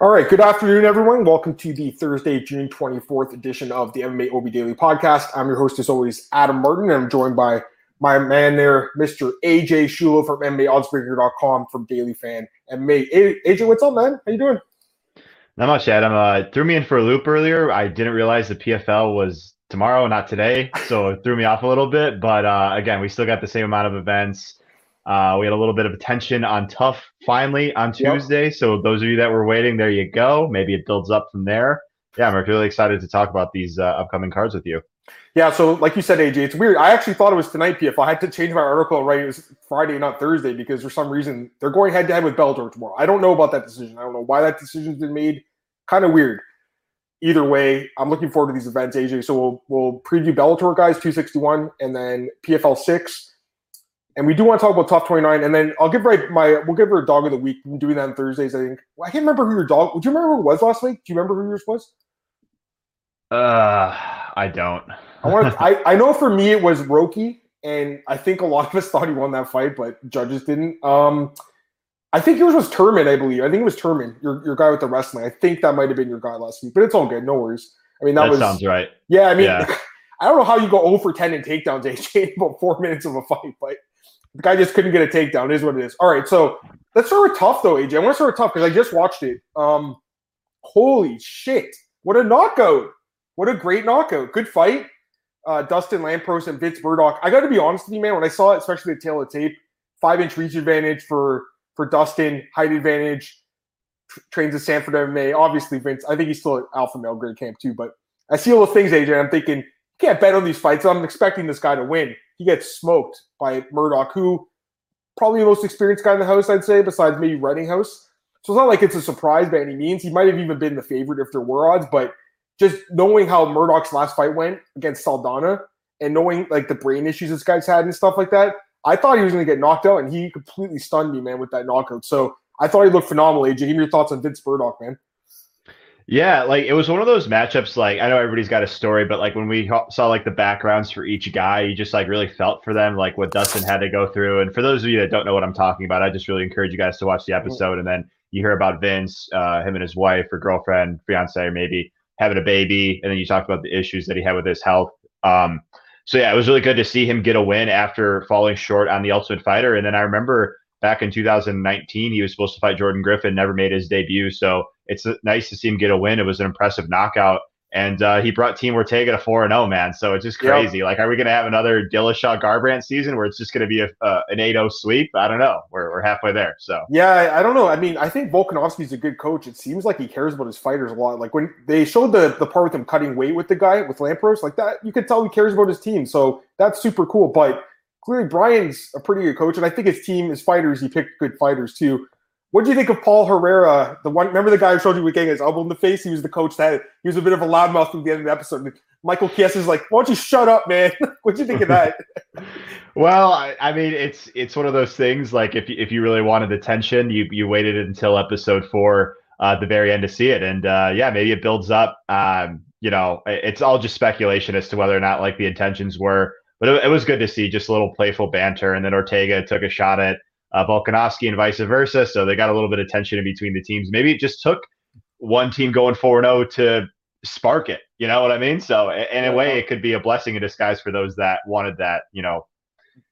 All right, good afternoon, everyone. Welcome to the Thursday, June 24th edition of the MMA OB Daily Podcast. I'm your host, as always, Adam Martin, and I'm joined by my man there, Mr. AJ Schullo from MMAOddsBreaker.com from Daily Fan MMA. AJ, what's up, man? How you doing? Not much, Adam. Uh, threw me in for a loop earlier. I didn't realize the PFL was tomorrow, not today, so it threw me off a little bit. But uh, again, we still got the same amount of events. Uh, we had a little bit of attention on TUF finally on Tuesday. Yep. So those of you that were waiting, there you go. Maybe it builds up from there. Yeah, I'm really excited to talk about these uh, upcoming cards with you. Yeah, so like you said, AJ, it's weird. I actually thought it was tonight, PF. I had to change my article right. It was Friday, not Thursday, because for some reason they're going head to head with Bellator tomorrow. I don't know about that decision. I don't know why that decision's been made. Kind of weird. Either way, I'm looking forward to these events, AJ. So we'll we'll preview Bellator guys 261 and then PFL six and we do want to talk about TUF 29, and then I'll give right my we'll give her a dog of the week. I'm doing that on Thursdays, I think. I can't remember who your dog. Do you remember who it was last week? Do you remember who yours was? Uh, I don't. I want. I I know for me it was Roki, and I think a lot of us thought he won that fight, but judges didn't. Um, I think yours was Turman, I believe. I think it was Turman, your your guy with the wrestling. I think that might have been your guy last week, but it's all good. No worries. I mean that, that was sounds right. Yeah, I mean. Yeah. I don't know how you go 0 for 10 in takedowns, AJ, about four minutes of a fight, but the guy just couldn't get a takedown. It is what it is. All right, so let's start with TUF though, AJ. I want to start with TUF because I just watched it. Um, holy shit! What a knockout! What a great knockout! Good fight. Uh, Dustin Lampros and Vince Murdoch. I got to be honest with you, man. When I saw it, especially the tail of tape, five inch reach advantage for for Dustin, height advantage. trains at Sanford MMA. Obviously, Vince. I think he's still at Alpha Male Grade Camp too. But I see all the things, AJ. I'm thinking can't bet on these fights. I'm expecting this guy to win. He gets smoked by Murdoch, who probably the most experienced guy in the house, I'd say, besides maybe House. So it's not like it's a surprise by any means. He might have even been the favorite if there were odds, but just knowing how Murdoch's last fight went against Saldana and knowing like the brain issues this guy's had and stuff like that, I thought he was going to get knocked out, and he completely stunned me, man, with that knockout. So I thought he looked phenomenal. AJ, give me your thoughts on Vince Murdoch, man. Yeah, like it was one of those matchups. Like I know everybody's got a story, but like when we saw like the backgrounds for each guy, you just like really felt for them, like what Dustin had to go through. And for those of you that don't know what I'm talking about, I just really encourage you guys to watch the mm-hmm. episode, and then you hear about Vince, uh, him and his wife or girlfriend, fiance, or maybe having a baby, and then you talk about the issues that he had with his health. Um, so yeah, it was really good to see him get a win after falling short on the Ultimate Fighter. And then I remember back in 2019, he was supposed to fight Jordan Griffin, never made his debut. So it's nice to see him get a win. It was an impressive knockout. And uh, he brought Team Ortega to 4 0, man. So it's just crazy. Yep. Like, are we going to have another Dillashaw Garbrandt season where it's just going to be a, uh, an 8 0 sweep? I don't know. We're, we're halfway there. So, yeah, I don't know. I mean, I think Volkanovski's a good coach. It seems like he cares about his fighters a lot. Like, when they showed the, the part with him cutting weight with the guy, with Lampros, like that, you could tell he cares about his team. So that's super cool. But clearly, Brian's a pretty good coach. And I think his team, his fighters, he picked good fighters too. What do you think of Paul Herrera? The one, remember the guy who showed you with getting his elbow in the face? He was the coach that he was a bit of a loudmouth at the end of the episode. Michael Chiesa is like, "Why don't you shut up, man?" what do you think of that? well, I, I, mean, it's it's one of those things. Like if if you really wanted attention, you you waited until episode four uh, the very end to see it, and uh, yeah, maybe it builds up. Um, you know, it's all just speculation as to whether or not like the intentions were, but it, it was good to see just a little playful banter, and then Ortega took a shot at uh, Volkanovski and vice versa. So they got a little bit of tension in between the teams. Maybe it just took one team going 4 0 to spark it. You know what I mean? So in a way, it could be a blessing in disguise for those that wanted that, you know,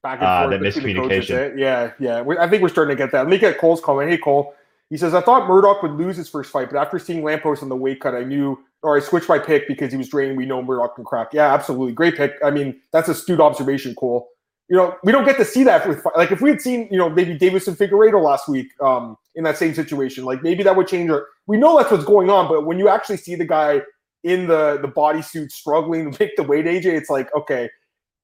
back and uh, forth. That miscommunication. Eh? Yeah, yeah. I think we're starting to get that. Let me get Cole's comment. Hey, Cole. He says, I thought Murdoch would lose his first fight, but after seeing Lampros on the weight cut, I knew, or I switched my pick because he was draining. We know Murdoch can crack. Yeah, absolutely. Great pick. I mean, that's astute observation, Cole you know, we don't get to see that with like if we had seen, you know, maybe Deiveson Figueiredo last week um, in that same situation, like maybe that would change. Our, we know that's what's going on, but when you actually see the guy in the the bodysuit struggling to make the weight, AJ, it's like okay,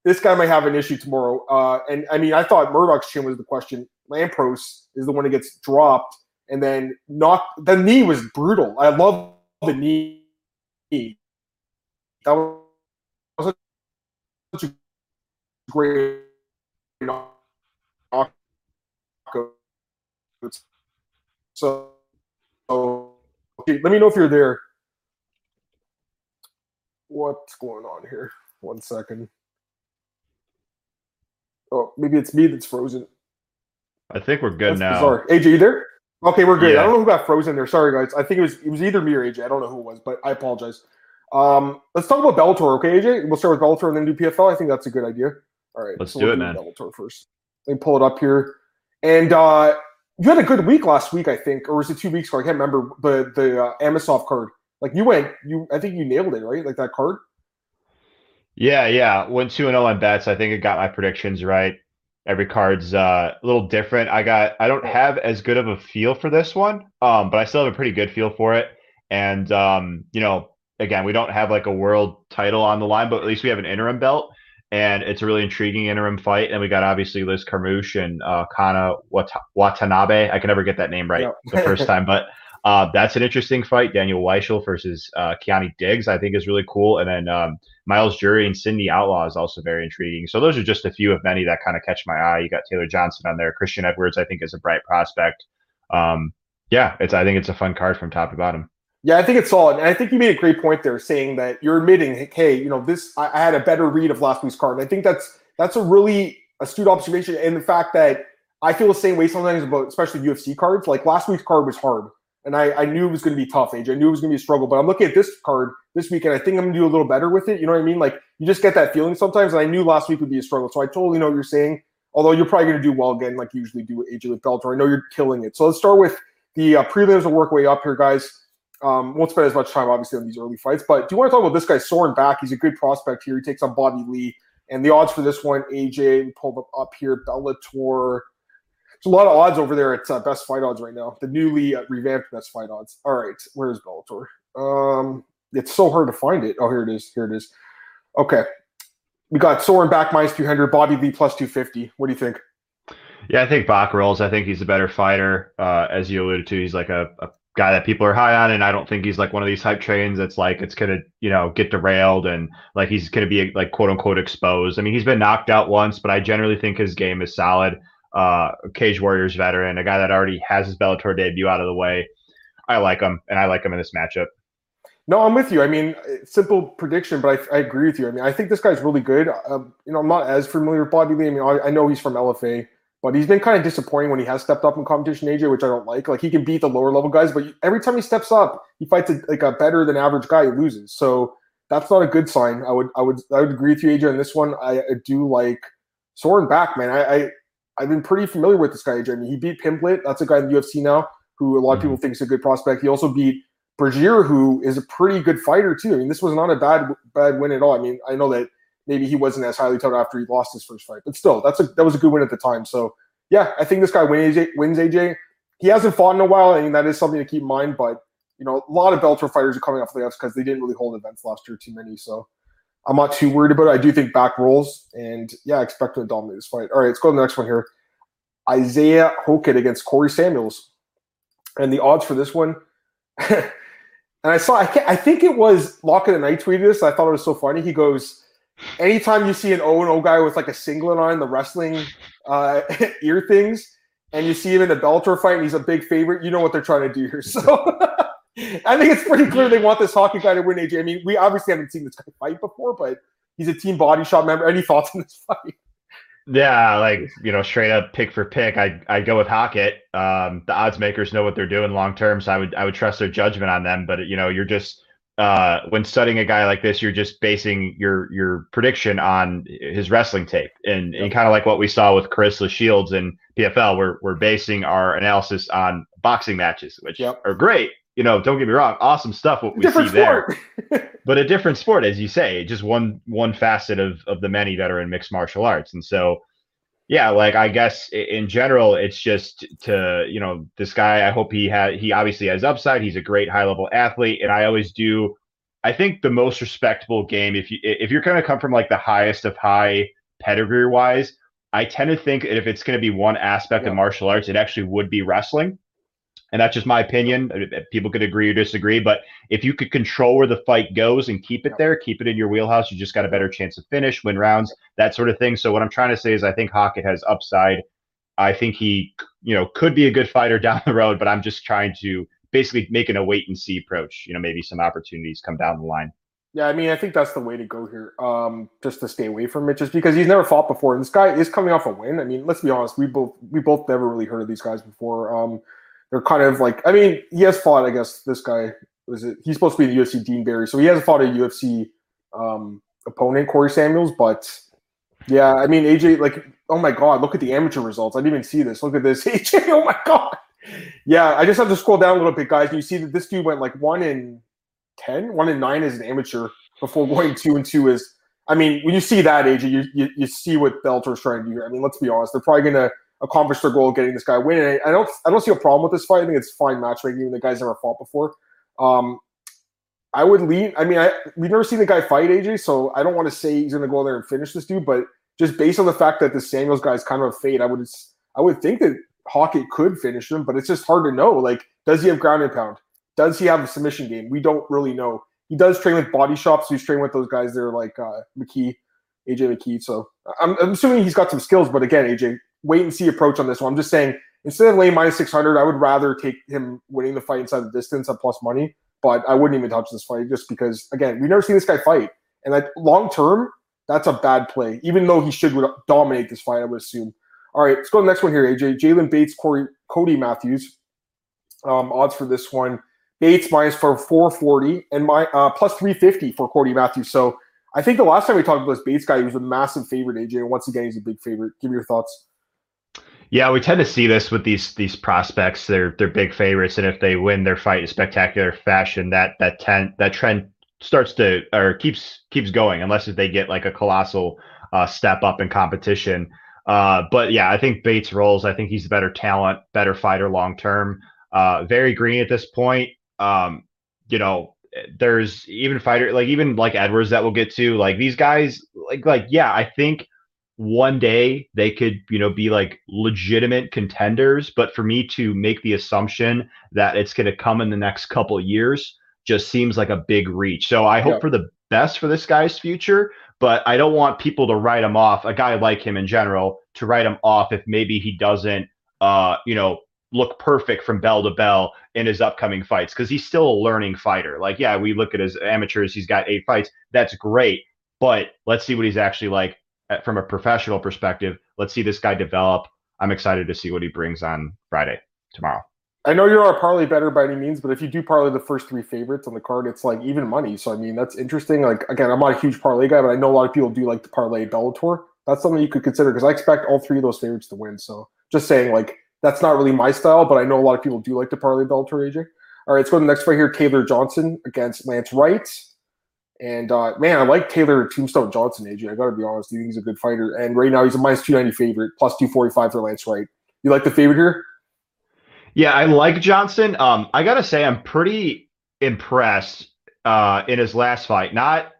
this guy might have an issue tomorrow. Uh, and I mean, I thought Murdoch's chin was the question. Lampros is the one that gets dropped, and then not the knee was brutal. I love the knee. That was such a great so, so okay, let me know if you're there. What's going on here? One second. Oh, maybe it's me that's frozen. I think we're good that's now. Bizarre. AJ, you there? Okay, we're good. Yeah. I don't know who got frozen there. Sorry, guys. I think it was it was either me or AJ. I don't know who it was, but I apologize. Um, let's talk about Bellator, okay, AJ? We'll start with Bellator and then do PFL. I think that's a good idea. All right, Let's so do we'll it, man. Bellator first. Let me pull it up here. And uh, you had a good week last week, I think, or was it two weeks ago? I can't remember. But the uh, Amosov card, like you went, you I think you nailed it, right? Like that card. Yeah, yeah. Went two and zero on bets. I think I got my predictions right. Every card's uh, a little different. I got. I don't have as good of a feel for this one, um, but I still have a pretty good feel for it. And um, you know, again, we don't have like a world title on the line, but at least we have an interim belt, and it's a really intriguing interim fight. And we got obviously Liz Carmouche and uh, Kana Wat- Watanabe. I can never get that name right Yeah. the first time, but uh, that's an interesting fight. Daniel Weichel versus uh, Diggs, I think, is really cool. And then um, Myles Jury and Sydney Outlaw is also very intriguing. So those are just a few of many that kind of catch my eye. You got Taylor Johnson on there. Christian Edwards, I think, is a bright prospect. Um, yeah, it's. I think it's a fun card from top to bottom. Yeah, I think it's solid. And I think you made a great point there saying that you're admitting, hey, you know, this I, I had a better read of last week's card. And I think that's that's a really astute observation. And the fact that I feel the same way sometimes about especially UFC cards. Like last week's card was hard. And I, I knew it was going to be tough, AJ. I knew it was going to be a struggle. But I'm looking at this card this week, and I think I'm to do a little better with it. You know what I mean? Like you just get that feeling sometimes. And I knew last week would be a struggle. So I totally know what you're saying. Although you're probably to do well again, like you usually do with AJ with Bellator. I know you're killing it. So let's start with the uh, prelims. Will work way up here, guys. Um, won't spend as much time, obviously, on these early fights. But do you want to talk about this guy, Soren Bak? He's a good prospect here. He takes on Bobby Lee. And the odds for this one, AJ, pulled them up here, Bellator. There's a lot of odds over there at uh, Best Fight Odds right now. The newly uh, revamped Best Fight Odds. All right, where's Bellator? Um, it's so hard to find it. Oh, here it is. Here it is. Okay. We got Soren Bak minus 300, Bobby Lee plus 250. What do you think? Yeah, I think Bak rolls. I think he's a better fighter. Uh, as you alluded to, he's like a, a guy that people are high on, and I don't think he's like one of these hype trains that's like it's gonna, you know, get derailed and like he's gonna be like quote unquote exposed. I mean, he's been knocked out once, but I generally think his game is solid. Uh, Cage Warriors veteran, a guy that already has his Bellator debut out of the way. I like him, and I like him in this matchup. No, I'm with you. I mean, simple prediction, but I, I agree with you. I mean, I think this guy's really good. Um, you know, I'm not as familiar with Bobby Lee. I mean, I, I know he's from LFA, but he's been kind of disappointing when he has stepped up in competition, AJ, which I don't like. Like he can beat the lower level guys, but every time he steps up, he fights a, like a better than average guy. He loses, so that's not a good sign. I would, I would, I would agree with you, AJ, on this one. I, I do like Soren Bak, man. I, I, I've been pretty familiar with this guy, AJ. I mean, he beat Pimblett. That's a guy in the UFC now who a lot of mm-hmm. people think is a good prospect. He also beat Bergier, who is a pretty good fighter too. I mean, this was not a bad bad win at all. I mean, I know that maybe he wasn't as highly touted after he lost his first fight, but still, that's a that was a good win at the time. So yeah, I think this guy wins AJ. Wins AJ. He hasn't fought in a while. I mean, that is something to keep in mind. But you know, a lot of Bellator fighters are coming off layoffs because they didn't really hold events last year too many. So I'm not too worried about it. I do think Bak rolls, and yeah, I expect him to dominate this fight. All right, let's go to the next one here. Isaiah Hokit against Corey Samuels, and the odds for this one. and I saw, I, I think it was Lock of the Night tweeted this. I thought it was so funny. He goes, anytime you see an O and O guy with like a singlet on the wrestling uh, ear things, and you see him in a Bellator fight, and he's a big favorite, you know what they're trying to do here. So I think it's pretty clear they want this hockey guy to win. AJ, I mean, we obviously haven't seen this guy fight before, but he's a team body shot member. Any thoughts on this fight? Yeah, like you know, straight up pick for pick, I I go with Hokit. Um, the odds makers know what they're doing long term, so I would I would trust their judgment on them. But you know, you're just uh, when studying a guy like this, you're just basing your your prediction on his wrestling tape, and, and kind of like what we saw with Claressa Shields and PFL, we're we're basing our analysis on boxing matches, which Yep. are great. You know, don't get me wrong, awesome stuff what we Different see there but a different sport, as you say, just one one facet of of the many that are in mixed martial arts. And so, yeah, like I guess in general, it's just to you know this guy. I hope he had he obviously has upside. He's a great high level athlete, and I always do. I think the most respectable game, if you if you're going to come from like the highest of high pedigree wise, I tend to think if it's going to be one aspect Yeah. of martial arts, it actually would be wrestling. And that's just my opinion. Uh, People could agree or disagree, but if you could control where the fight goes and keep it there, keep it in your wheelhouse, you just got a better chance to finish, win rounds, that sort of thing. So what I'm trying to say is I think Hokit has upside. I think he, you know, could be a good fighter down the road, but I'm just trying to basically making a wait and see approach. You know, maybe some opportunities come down the line. Yeah, I mean, I think that's the way to go here. Um, just to stay away from it, just because he's never fought before, and this guy is coming off a win. I mean, let's be honest, we both we both never really heard of these guys before. Um, they're kind of like I mean he has fought I guess this guy. Was it he's supposed to be the UFC Dean Barry. So he hasn't fought a UFC um, opponent Corey Samuels but yeah I mean AJ like oh my god look at the amateur results. I didn't even see this. Look at this AJ oh my god. Yeah I just have to scroll down a little bit guys and you see that this dude went like one in 10 one in nine as an amateur before going two and two is I mean when you see that AJ you you, you see what Bellator's trying to do here. I mean let's be honest. They're probably gonna accomplish their goal of getting this guy winning. I don't I don't see a problem with this fight. I think it's fine matchmaking. Even the guy's never fought before. Um, I would lean. I mean, I we've never seen the guy fight AJ, so I don't want to say he's going to go there and finish this dude. But just based on the fact that the Samuels guy is kind of a fade, I would I would think that Hokit could finish him, but it's just hard to know. Like, does he have ground and pound? Does he have a submission game? We don't really know. He does train with body shops. he's trained with those guys there, like uh, McKee, AJ McKee. So I'm, I'm assuming he's got some skills. But again, AJ, wait and see approach on this one. I'm just saying instead of laying minus 600, I would rather take him winning the fight inside the distance at plus money. But I wouldn't even touch this fight just because, again, we've never seen this guy fight. And that long term, that's a bad play, even though he should dominate this fight, I would assume. All right, let's go to the next one here, AJ. Jaylon Bates, Corey, Cody Matthews. Um, odds for this one. Bates minus for 440 and my uh, plus 350 for Cody Matthews. So I think the last time we talked about this Bates guy, he was a massive favorite, AJ. And once again, he's a big favorite. Give me your thoughts. Yeah, we tend to see this with these these prospects. They're they're big favorites, and if they win their fight in spectacular fashion, that that ten, that trend starts to or keeps keeps going, unless if they get like a colossal uh, step up in competition. Uh, but yeah, I think Bates rolls. I think he's a better talent, better fighter long term. Uh, very green at this point. Um, you know, there's even fighter like even like Edwards that we'll get to. Like these guys, like like yeah, I think one day they could, you know, be like legitimate contenders. But for me to make the assumption that it's going to come in the next couple years just seems like a big reach. So I hope yeah. for the best for this guy's future, but I don't want people to write him off, a guy like him in general, to write him off if maybe he doesn't, uh, you know, look perfect from bell to bell in his upcoming fights because he's still a learning fighter. Like, yeah, we look at his amateurs, he's got eight fights. That's great. But let's see what he's actually like Uh, from a professional perspective, let's see this guy develop. I'm excited to see what he brings on Friday tomorrow. I know you're a parlay better by any means, but if you do parlay the first three favorites on the card, it's like even money. So I mean, that's interesting. Like again, I'm not a huge parlay guy, but I know a lot of people do like to parlay Bellator. That's something you could consider because I expect all three of those favorites to win. So just saying, like that's not really my style, but I know a lot of people do like to parlay Bellator. AJ. All right, let's go to the next fight here. Taylor Johnson against Lance Wright. And uh, man, I like Taylor Tombstone Johnson, AJ. I got to be honest. I think he's a good fighter. And right now, he's a minus 290 favorite, plus 245 for Lance Wright. You like the favorite here? Yeah, I like Johnson. Um, I got to say, I'm pretty impressed uh, in his last fight. Not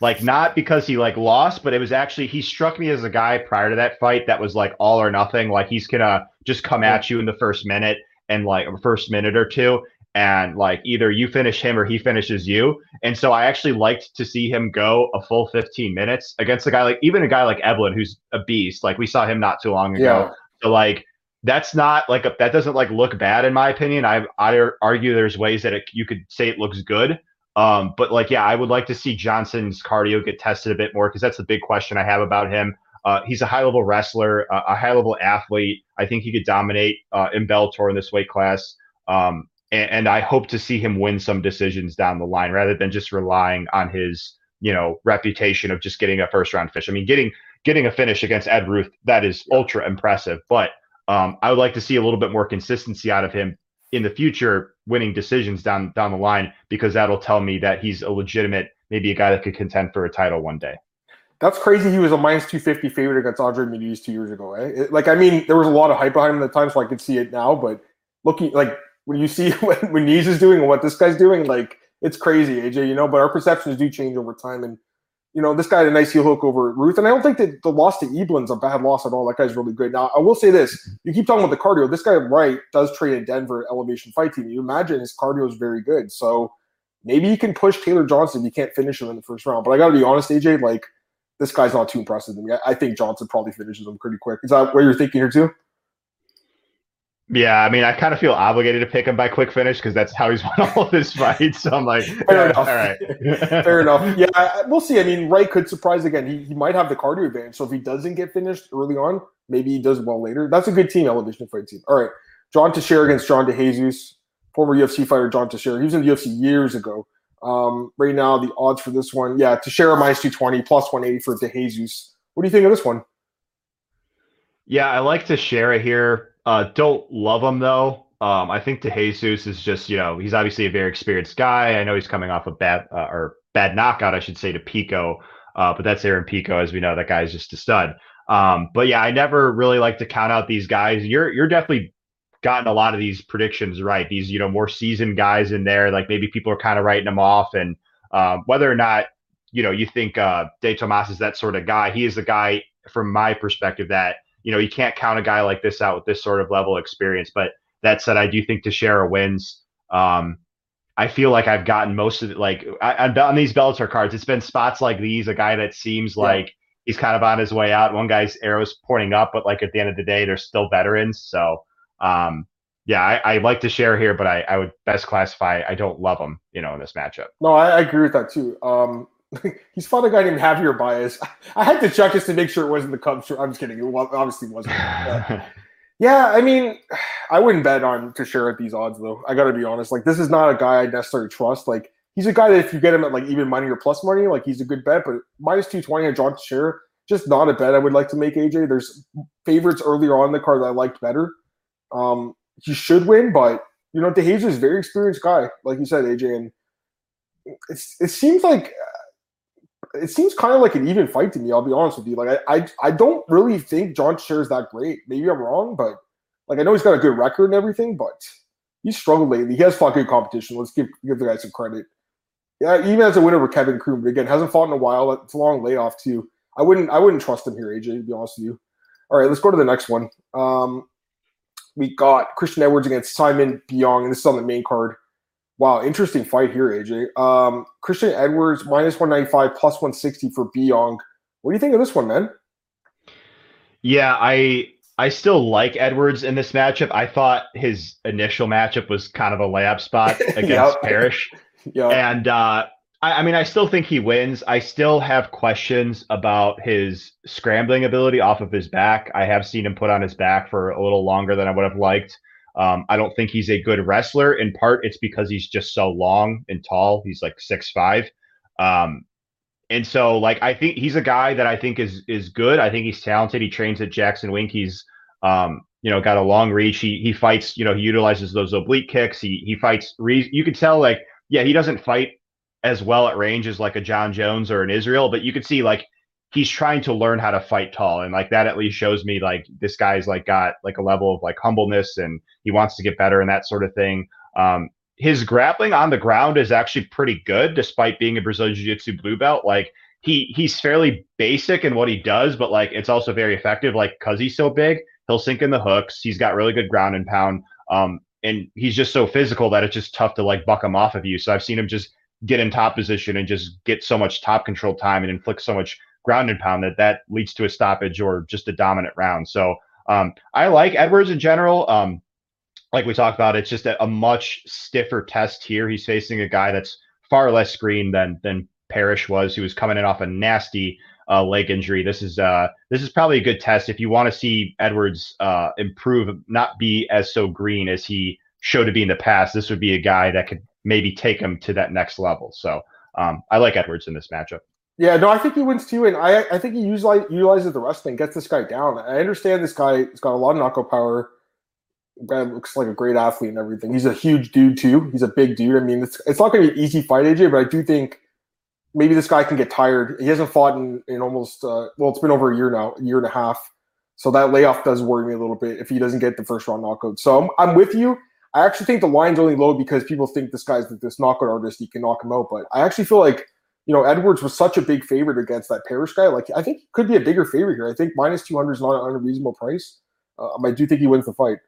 like not because he like lost, but it was actually he struck me as a guy prior to that fight that was like all or nothing. Like he's gonna just come at you in the first minute and like first minute or two and like either you finish him or he finishes you. And so I actually liked to see him go a full 15 minutes against a guy like even a guy like Eblen who's a beast. Like we saw him not too long ago. Yeah. So like that's not like a, that doesn't like look bad in my opinion. I I argue there's ways that it, you could say it looks good. Um, but like yeah, I would like to see Johnson's cardio get tested a bit more because that's the big question I have about him. Uh, he's a high level wrestler, uh, a high level athlete. I think he could dominate uh, in Bellator in this weight class. Um, and, and I hope to see him win some decisions down the line rather than just relying on his you know reputation of just getting a first round finish. I mean, getting getting a finish against Ed Ruth that is ultra impressive, but um, I would like to see a little bit more consistency out of him in the future, winning decisions down down the line because that'll tell me that he's a legitimate, maybe a guy that could contend for a title one day. That's crazy. He was a minus 250 favorite against Andre Muniz two years ago. Eh? It, like, I mean, there was a lot of hype behind him at the time, so I could see it now. But looking like when you see what Muniz is doing and what this guy's doing, like it's crazy, AJ. You know, but our perceptions do change over time, and you know this guy had a nice heel hook over Ruth, and I don't think that the loss to Eblen's a bad loss at all. That guy's really good. Now I will say this: you keep talking about the cardio. This guy Wright does train in Denver Elevation Fight Team. You imagine his cardio is very good, so maybe he can push Taylor Johnson. if You can't finish him in the first round, but I got to be honest, AJ. Like this guy's not too impressive to me. I think Johnson probably finishes him pretty quick. Is that what you're thinking here too? Yeah, I mean, I kind of feel obligated to pick him by quick finish because that's how he's won all of his fights. So I'm like, fair enough. All right, fair enough. Yeah, we'll see. I mean, Wright could surprise again. He, he might have the cardio advantage. So if he doesn't get finished early on, maybe he does well later. That's a good team elevation fight team. All right, John Teixeira against John DeJesus, former UFC fighter John Teixeira. He was in the UFC years ago. Um, right now, the odds for this one, yeah, Teixeira minus 220, plus 180 for DeJesus. What do you think of this one? Yeah, I like Teixeira here. Uh, don't love him though. Um, I think DeJesus is just, you know, he's obviously a very experienced guy. I know he's coming off a bad uh, or bad knockout, I should say, to Pico, uh, but that's Aaron Pico, as we know. That guy's just a stud. Um, but yeah, I never really like to count out these guys. You're you're definitely gotten a lot of these predictions right. These you know more seasoned guys in there, like maybe people are kind of writing them off, and um, whether or not you know you think uh, De Tomas is that sort of guy, he is the guy from my perspective that you know you can't count a guy like this out with this sort of level of experience. But that said, I do think Teixeira wins. Um, I feel like I've gotten most of it. Like I, on these Bellator cards, it's been spots like these. A guy that seems yeah. like he's kind of on his way out. One guy's arrows pointing up, but like at the end of the day, they're still veterans. So um, yeah, I, I, like Teixeira here, but I, I would best classify I don't love him, you know, in this matchup. No, I, I agree with that too. Um, he's fought a guy named Javier Baez. I had to check just to make sure it wasn't the Cubs. I'm just kidding. It obviously wasn't. yeah, I mean, I wouldn't bet on Teixeira at these odds though. I got to be honest. Like, this is not a guy I necessarily trust. Like, he's a guy that if you get him at like even money or plus money, like he's a good bet. But minus two twenty on John Teixeira, just not a bet I would like to make. AJ, there's favorites earlier on the card that I liked better. Um, he should win, but you know, DeHazer is a very experienced guy, like you said, AJ, and it's, it seems like it seems kind of like an even fight to me. I'll be honest with you. Like I, I, I don't really think John Teixeira is that great. Maybe I'm wrong, but like I know he's got a good record and everything, but he's struggled lately. He has fought good competition. Let's give give the guy some credit. Yeah, even as a winner over Kevin Croom, but again, hasn't fought in a while. It's a long layoff too. I wouldn't I wouldn't trust him here, AJ. To be honest with you. All right, let's go to the next one. Um, we got Christian Edwards against Simon Biyong, and this is on the main card. Wow, interesting fight here, AJ. Um, Christian Edwards minus 195 plus 160 for Biyong. What do you think of this one, man? Yeah, I I still like Edwards in this matchup. I thought his initial matchup was kind of a layup spot against Parrish. Yeah. And uh, I, I mean, I still think he wins. I still have questions about his scrambling ability off of his back. I have seen him put on his back for a little longer than I would have liked. Um, I don't think he's a good wrestler. In part, it's because he's just so long and tall. He's like six five, um, and so like I think he's a guy that I think is is good. I think he's talented. He trains at Jackson Wink. He's um, you know got a long reach. He he fights. You know he utilizes those oblique kicks. He he fights. Re- you can tell like yeah he doesn't fight as well at range as like a Jon Jones or an Israel, but you could see like he's trying to learn how to fight tall and like that at least shows me like this guy's like got like a level of like humbleness and he wants to get better and that sort of thing. Um his grappling on the ground is actually pretty good despite being a brazilian jiu-jitsu blue belt. Like he he's fairly basic in what he does but like it's also very effective like because he's so big he'll sink in the hooks he's got really good ground and pound um and he's just so physical that it's just tough to like buck him off of you. So i've seen him just get in top position and just get so much top control time and inflict so much ground and pound that that leads to a stoppage or just a dominant round. So um, I like Edwards in general. Um, like we talked about, it's just a, a, much stiffer test here. He's facing a guy that's far less screen than than Parrish was, who was coming in off a nasty uh, leg injury. This is uh, this is probably a good test if you want to see Edwards uh, improve, not be as so green as he showed to be in the past. This would be a guy that could maybe take him to that next level. So um, I like Edwards in this matchup. Yeah, no, I think he wins too, and I I think he utilize, utilizes the wrestling, gets this guy down. I understand this guy has got a lot of knockout power. Guy looks like a great athlete and everything. He's a huge dude too. He's a big dude. I mean, it's it's not going to be an easy fight, AJ, but I do think maybe this guy can get tired. He hasn't fought in, in almost uh, well, it's been over a year now, a year and a half. So that layoff does worry me a little bit if he doesn't get the first round knockout. So I'm, I'm with you. I actually think the line's only low because people think this guy's this knockout artist. He can knock him out, but I actually feel like you know Edwards was such a big favorite against that Parrish guy. Like I think could be a bigger favorite here. I think minus two hundred is not an unreasonable price. Um, I do think he wins the fight.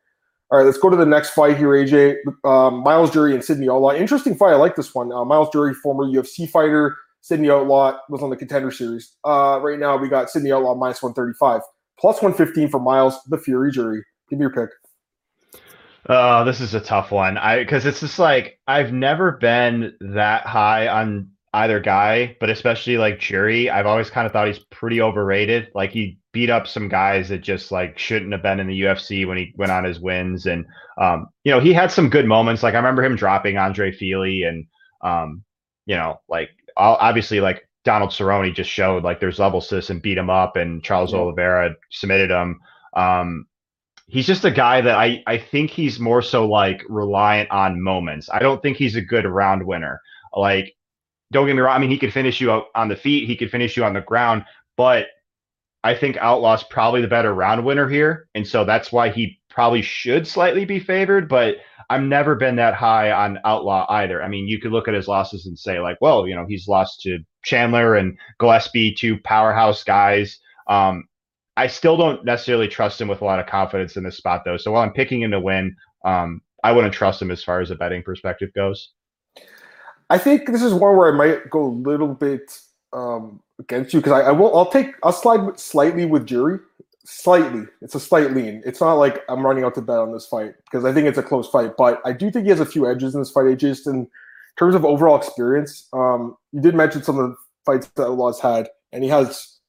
All right, let's go to the next fight here, AJ. Um, Myles Jury and Sydney Outlaw. Interesting fight. I like this one. Uh, Myles Jury, former UFC fighter. Sydney Outlaw was on the contender series. Uh, right now, we got Sydney Outlaw minus 135, plus 115 for Myles, the Fury Jury. Give me your pick. Oh, this is a tough one. I because it's just like I've never been that high on either guy, but especially like Jury. I've always kind of thought he's pretty overrated. Like he beat up some guys that just like shouldn't have been in the UFC when he went on his wins. And um, you know, he had some good moments. Like I remember him dropping Andre Fili and um, you know, like obviously like Donald Cerrone just showed like there's levels to this and beat him up and Charles yeah. Oliveira submitted him. Um, he's just a guy that I, I think he's more so like reliant on moments. I don't think he's a good round winner. Like, don't get me wrong. I mean, he could finish you on the feet, he could finish you on the ground, but I think Outlaw's probably the better round winner here. And so that's why he probably should slightly be favored, but I've never been that high on Outlaw either. I mean, you could look at his losses and say, like, well, you know, he's lost to Chandler and Gillespie, two powerhouse guys. Um, I still don't necessarily trust him with a lot of confidence in this spot, though. So while I'm picking him to win, um, I wouldn't trust him as far as a betting perspective goes. I think this is one where I might go a little bit um, against you because I, I, will. I'll take. I'll slide slightly with Jury. Slightly, it's a slight lean. It's not like I'm running out to bet on this fight because I think it's a close fight. But I do think he has a few edges in this fight. AJ just in terms of overall experience, um, you did mention some of the fights that Outlaws had, and he has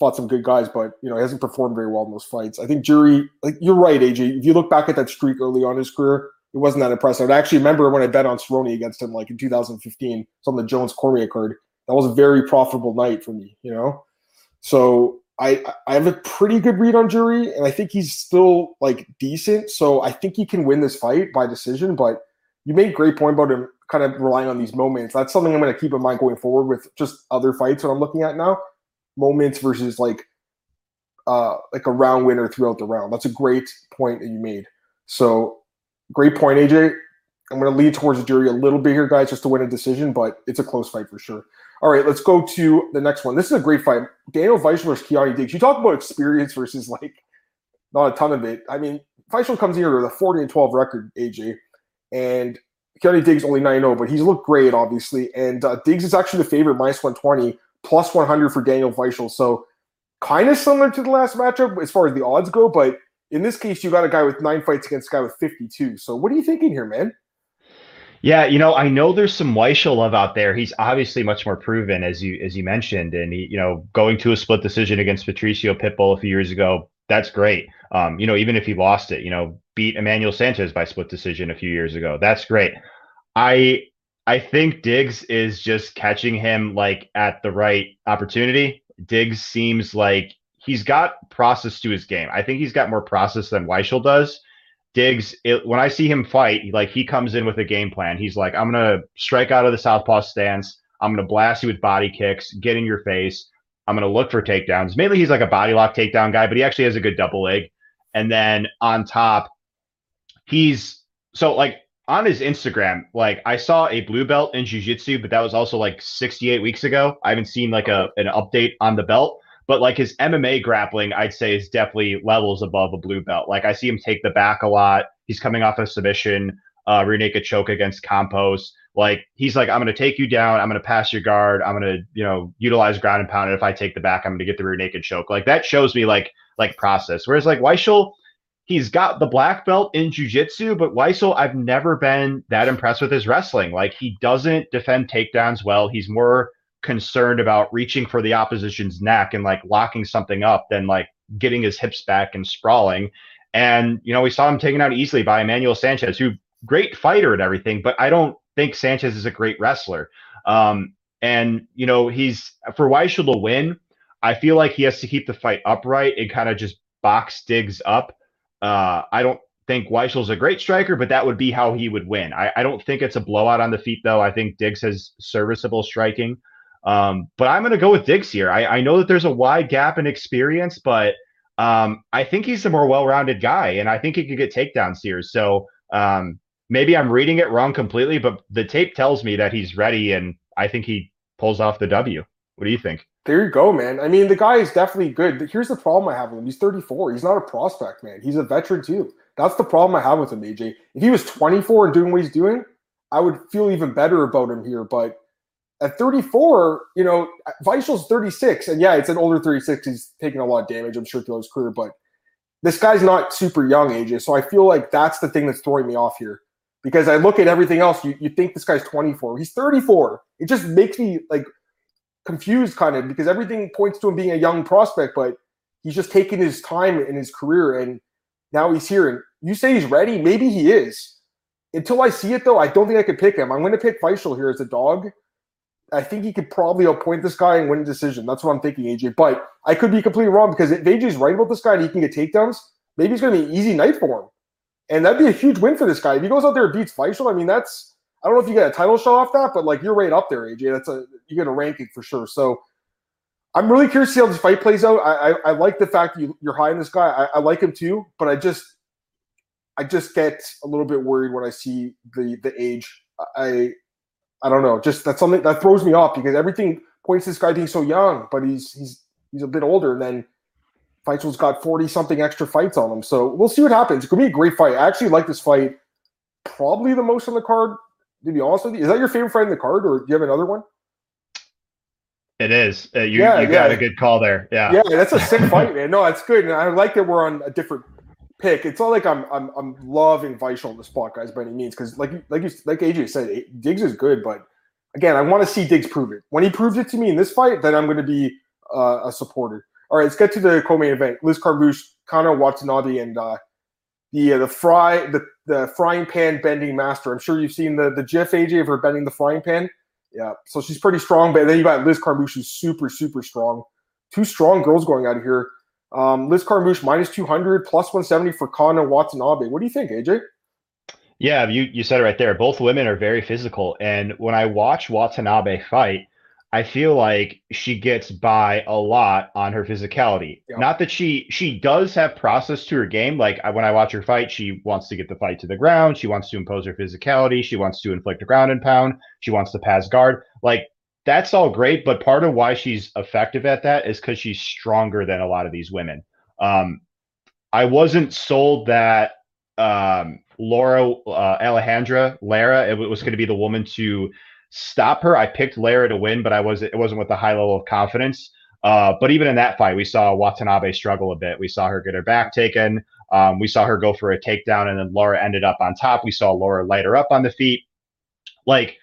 fought some good guys, but you know he hasn't performed very well in those fights. I think Jury, like you're right, AJ. If you look back at that streak early on his career, it wasn't that impressive. I actually remember when I bet on Cerrone against him, like in 2015, it's on the Jones Cormier card. That was a very profitable night for me, you know. So I I have a pretty good read on Jury, and I think he's still like decent. So I think he can win this fight by decision. But you made great point about him kind of relying on these moments. That's something I'm going to keep in mind going forward with just other fights that I'm looking at now moments versus like uh like a round winner throughout the round. That's a great point that you made. So great point, AJ. I'm going to lead towards the jury a little bit here, guys, just to win a decision, but it's a close fight for sure. All right, let's go to the next one. This is a great fight. Daniel Weichel versus Keoni Diggs. You talk about experience versus like not a ton of it. I mean, Weichel comes here with a 40 and 12 record, AJ, and Keoni Diggs only 9 0, but he's looked great, obviously. And uh, Diggs is actually the favorite, minus 120 plus 100 for Daniel Weichel. So kind of similar to the last matchup as far as the odds go, but in this case, you got a guy with nine fights against a guy with 52. So what are you thinking here, man? Yeah, you know, I know there's some Weichel love out there. He's obviously much more proven, as you as you mentioned, and he, you know, going to a split decision against Patricio Pitbull a few years ago, that's great. Um, you know, even if he lost it, you know, beat Emmanuel Sanchez by split decision a few years ago, that's great. I I think Diggs is just catching him like at the right opportunity. Diggs seems like he's got process to his game. I think he's got more process than Weichel does. Diggs, it, when I see him fight, like he comes in with a game plan. He's like, I'm gonna strike out of the southpaw stance. I'm gonna blast you with body kicks, get in your face. I'm gonna look for takedowns. Mainly, he's like a body lock takedown guy, but he actually has a good double leg. And then on top, he's so like on his Instagram, like I saw a blue belt in jiu-jitsu, but that was also like 68 weeks ago. I haven't seen like a an update on the belt, but like his MMA grappling, I'd say is definitely levels above a blue belt. Like I see him take the back a lot. He's coming off a submission, uh, rear naked choke against Campos. Like he's like, I'm gonna take you down. I'm gonna pass your guard. I'm gonna, you know, utilize ground and pound. And if I take the back, I'm gonna get the rear naked choke. Like that shows me like like process. Whereas like Weichel – he's got the black belt in jujitsu, but Weichel, I've never been that impressed with his wrestling. Like he doesn't defend takedowns well. He's more concerned about reaching for the opposition's neck and like locking something up than like getting his hips back and sprawling. And you know, we saw him taken out easily by Emmanuel Sanchez, who great fighter and everything, but I don't think Sanchez is a great wrestler. Um, and you know, he's for Weichel to win. I feel like he has to keep the fight upright and kind of just box Diggs up uh, I don't think Weichel's a great striker, but that would be how he would win. I, I, don't think it's a blowout on the feet, though. I think Diggs has serviceable striking. Um, but I'm going to go with Diggs here. I, I, know that there's a wide gap in experience, but um, I think he's a more well-rounded guy, and I think he could get takedowns here. So um, maybe I'm reading it wrong completely, but the tape tells me that he's ready, and I think he pulls off the W. What do you think? There you go, man. I mean, the guy is definitely good. Here's the problem I have with him. He's 34. He's not a prospect, man. He's a veteran too. That's the problem I have with him, AJ. If he was 24 and doing what he's doing, I would feel even better about him here. But at 34, you know, Weichel's 36, and yeah, it's an older 36. He's taking a lot of damage, I'm sure, throughout his career. But this guy's not super young, AJ. So I feel like that's the thing that's throwing me off here. Because I look at everything else, you, you think this guy's 24. He's 34. It just makes me like confused kind of because everything points to him being a young prospect, but he's just taking his time in his career, and now he's here. And you say he's ready, maybe he is. Until I see it, though, I don't think I could pick him. I'm going to pick Weichel here as a dog. I think he could probably appoint this guy and win a decision. That's what I'm thinking, AJ. But I could be completely wrong because if AJ's right about this guy and he can get takedowns, maybe it's going to be an easy night for him. And that'd be a huge win for this guy. If he goes out there and beats Weichel, I mean, that's I don't know if you get a title shot off that, but like you're right up there, AJ. That's a you get a ranking for sure. So I'm really curious to see how this fight plays out. I I, I like the fact you, are high on this guy. I, I like him too, but I just I just get a little bit worried when I see the the age. I I don't know. Just that's something that throws me off because everything points to this guy being so young, but he's he's he's a bit older. than Weichel's got forty something extra fights on him, so we'll see what happens. It could be a great fight. I actually like this fight probably the most on the card. To be honest with you, is that your favorite fight in the card, or do you have another one? It is. Uh, you, yeah, you got a good call there. Yeah. Yeah, that's a sick fight, man. No, it's good. And I like that we're on a different pick. It's not like I'm I'm I'm loving Weichel on the spot, guys, by any means. Because like like you like AJ said, Diggs is good, but again, I want to see Diggs prove it. When he proves it to me in this fight, then I'm going to be uh, a supporter. All right, let's get to the co-main event. Liz Carmouche, Kana Watanabe, and uh, the uh, the fry the the frying pan bending master. I'm sure you've seen the the GIF AJ of her bending the frying pan. Yeah, so she's pretty strong. But then you got Liz Carmouche, who's super super strong. Two strong girls going out of here. Um, Liz Carmouche minus 200, plus 170 for Kana Watanabe. What do you think, AJ? Yeah, you, you said it right there. Both women are very physical. And when I watch Watanabe fight, I feel like she gets by a lot on her physicality. Yep. Not that she she does have process to her game. Like when I watch her fight, she wants to get the fight to the ground. She wants to impose her physicality. She wants to inflict a ground and pound. She wants to pass guard. Like that's all great, but part of why she's effective at that is because she's stronger than a lot of these women. Um, I wasn't sold that um, Laura uh, Alejandra Lara it was going to be the woman to stop her. I picked Lara to win, but I was it wasn't with a high level of confidence. Uh, but even in that fight, we saw Watanabe struggle a bit. We saw her get her back taken. Um, we saw her go for a takedown, and then Laura ended up on top. We saw Laura light her up on the feet. Like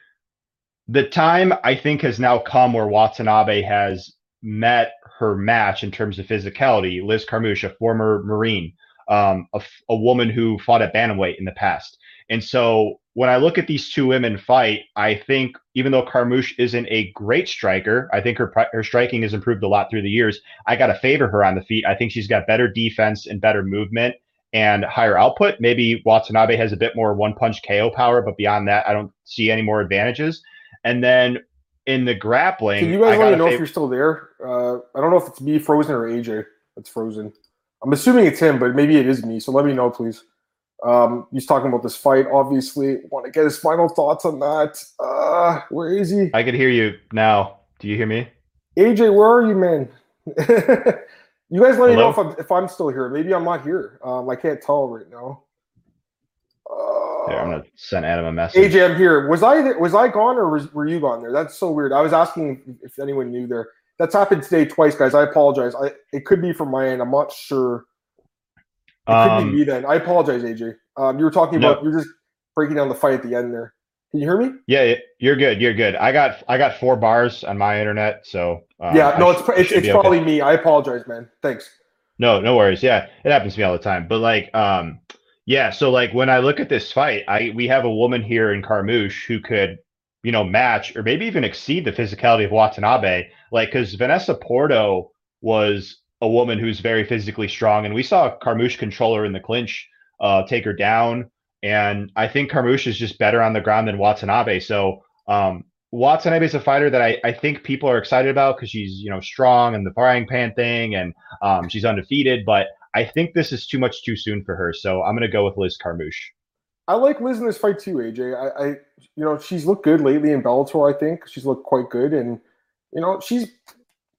the time I think has now come where Watanabe has met her match in terms of physicality. Liz Carmouche, a former Marine, um, a, a, woman who fought at bantamweight in the past. And so when I look at these two women fight, I think even though Carmouche isn't a great striker, I think her her striking has improved a lot through the years. I got to favor her on the feet. I think she's got better defense and better movement and higher output. Maybe Watanabe has a bit more one punch KO power, but beyond that, I don't see any more advantages. And then in the grappling, can you guys let me know if you're still there? Uh, I don't know if it's me frozen or AJ that's frozen. I'm assuming it's him, but maybe it is me. So let me know, please. Um, he's talking about this fight. Obviously, want to get his final thoughts on that. Uh, where is he? I can hear you now. Do you hear me? AJ, where are you, man? you guys let Hello? me know if I'm, if I'm still here. Maybe I'm not here. Um, I can't tell right now. Yeah, I'm gonna send Adam a message. AJ, I'm here. Was I there, was I gone or was, were you gone there? That's so weird. I was asking if anyone knew there. That's happened today twice, guys. I apologize. I it could be from my end. I'm not sure. It could um, be me then. I apologize, AJ. Um, you were talking no. about you're just breaking down the fight at the end there. Can you hear me? Yeah, you're good. You're good. I got I got four bars on my internet, so uh, yeah. No, it's it's, it's probably okay. me. I apologize, man. Thanks. No, no worries. Yeah, it happens to me all the time. But like, um, yeah, so like when I look at this fight, I we have a woman here in Carmouche who could, you know, match or maybe even exceed the physicality of Watanabe. Like because Vanessa Porto was a woman who's very physically strong, and we saw Carmouche control her in the clinch, uh, take her down. And I think Carmouche is just better on the ground than Watanabe. So um, Watanabe is a fighter that I, I think people are excited about because she's you know strong and the frying pan thing, and um, she's undefeated. But I think this is too much too soon for her, so I'm going to go with Liz Carmouche. I like Liz in this fight too, AJ. I, I, you know, she's looked good lately in Bellator. I think she's looked quite good, and you know, she's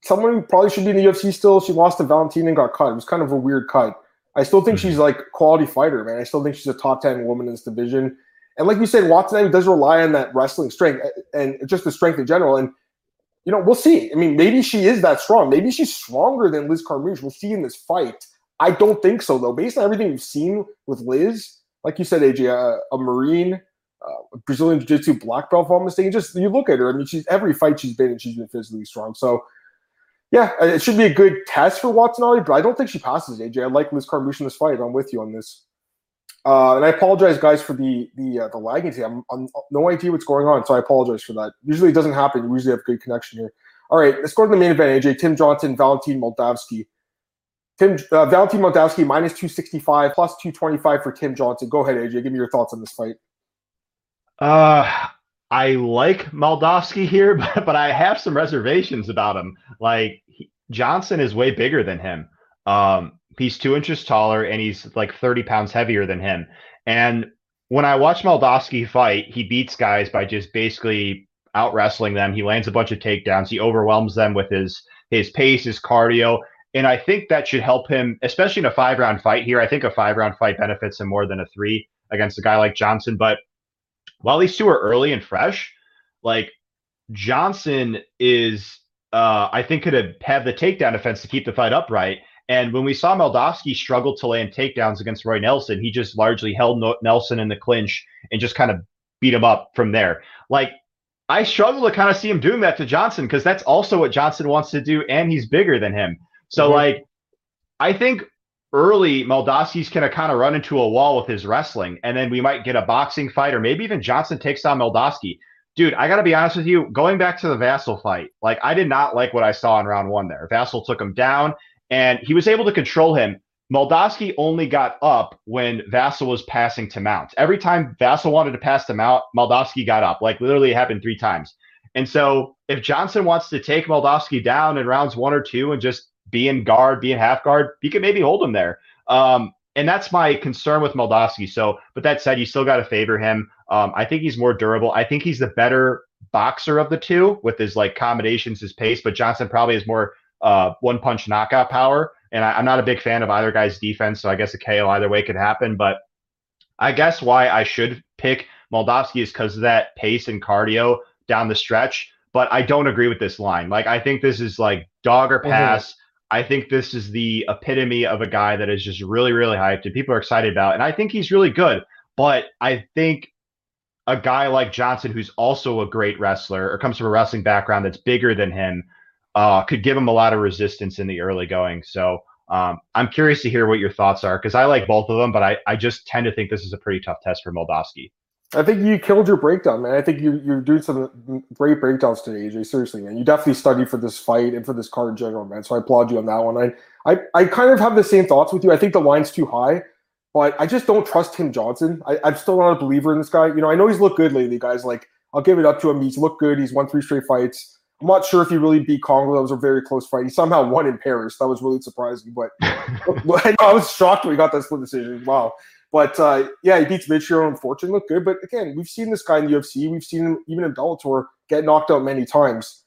someone who probably should be in the UFC still. She lost to Valentina and got cut. It was kind of a weird cut. I still think mm-hmm. she's like quality fighter, man. I still think she's a top ten woman in this division. And like you said, Watson does rely on that wrestling strength and just the strength in general. And you know, we'll see. I mean, maybe she is that strong. Maybe she's stronger than Liz Carmouche. We'll see in this fight. I don't think so, though. Based on everything we've seen with Liz, like you said, AJ, uh, a Marine, uh, Brazilian Jiu Jitsu black belt, if I'm mistaken. Just you look at her. I mean, she's every fight she's been in, she's been physically strong. So, Yeah, it should be a good test for Watson Ali, but I don't think she passes AJ. I like Liz Carmouche in this fight. I'm with you on this. Uh, and I apologize, guys, for the the uh, the lagging today. I'm, I'm no idea what's going on, so I apologize for that. Usually it doesn't happen. We usually have good connection here. All right, let's go to the main event. AJ Tim Johnson, Valentin Moldavsky. Tim uh, Valentin Moldavsky minus two sixty five plus two twenty five for Tim Johnson. Go ahead, AJ. Give me your thoughts on this fight. Uh, I like Moldavsky here, but, but I have some reservations about him. Like he, Johnson is way bigger than him. Um, he's two inches taller and he's like 30 pounds heavier than him. And when I watch Moldavsky fight, he beats guys by just basically out wrestling them. He lands a bunch of takedowns. He overwhelms them with his his pace, his cardio. And I think that should help him, especially in a five round fight here. I think a five round fight benefits him more than a three against a guy like Johnson. But while these two are early and fresh, like Johnson is, uh, I think, could have the takedown defense to keep the fight upright. And when we saw Moldavsky struggle to land takedowns against Roy Nelson, he just largely held Nelson in the clinch and just kind of beat him up from there. Like, I struggle to kind of see him doing that to Johnson because that's also what Johnson wants to do, and he's bigger than him. So, mm-hmm. like, I think early Moldavsky's going to kind of run into a wall with his wrestling, and then we might get a boxing fight, or maybe even Johnson takes down Moldavsky. Dude, I got to be honest with you. Going back to the Vassell fight, like I did not like what I saw in round one there. Vassell took him down and he was able to control him. Moldavsky only got up when Vassell was passing to Mount. Every time Vassell wanted to pass to Mount, Moldavsky got up. Like literally, it happened three times. And so, if Johnson wants to take Moldavsky down in rounds one or two and just be in guard, being half guard, you can maybe hold him there. Um, and that's my concern with Moldavsky. So, but that said, you still got to favor him. Um, I think he's more durable. I think he's the better boxer of the two with his like combinations, his pace. But Johnson probably has more uh, one punch knockout power. And I, am not a big fan of either guy's defense, so I guess a KO either way could happen. But I guess why I should pick Moldavsky is because of that pace and cardio down the stretch. But I don't agree with this line. Like I think this is like dog or mm-hmm. pass. Mm-hmm. I think this is the epitome of a guy that is just really, really hyped and people are excited about. And I think he's really good. But I think a guy like Johnson, who's also a great wrestler or comes from a wrestling background that's bigger than him, uh, could give him a lot of resistance in the early going. So um, I'm curious to hear what your thoughts are because I like both of them, but I, I just tend to think this is a pretty tough test for Moldavsky. I think you killed your breakdown, man. I think you, you're doing some great breakdowns today, AJ. Seriously, man. You definitely studied for this fight and for this card in general, man. So I applaud you on that one. I, I, I kind of have the same thoughts with you. I think the line's too high, but I just don't trust Tim Johnson. I, I'm still not a believer in this guy. You know, I know he's looked good lately, guys. Like, I'll give it up to him. He's looked good. He's won three straight fights. I'm not sure if he really beat Kongo. That was a very close fight. He somehow won in Paris. That was really surprising. But I was shocked when he got that split decision. Wow. But uh, yeah, he beats Michiro. Unfortunately, looked good. But again, we've seen this guy in the UFC. We've seen him even in Bellator get knocked out many times.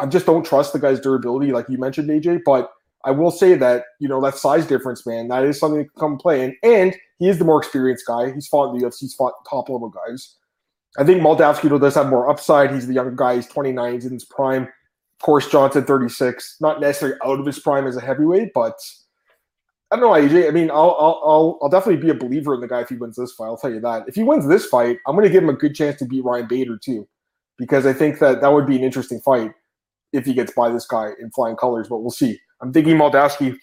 I just don't trust the guy's durability, like you mentioned, AJ. But I will say that you know that size difference, man, that is something to come play. And and he is the more experienced guy. He's fought in the UFC. He's fought top level guys. I think Moldavsky does have more upside. He's the younger guy. He's 29. He's in his prime. Of course, Johnson 36. Not necessarily out of his prime as a heavyweight, but I don't know, AJ. I mean, I'll, I'll, I'll, definitely be a believer in the guy if he wins this fight. I'll tell you that. If he wins this fight, I'm going to give him a good chance to beat Ryan Bader too, because I think that that would be an interesting fight if he gets by this guy in flying colors. But we'll see. I'm thinking Moldavsky.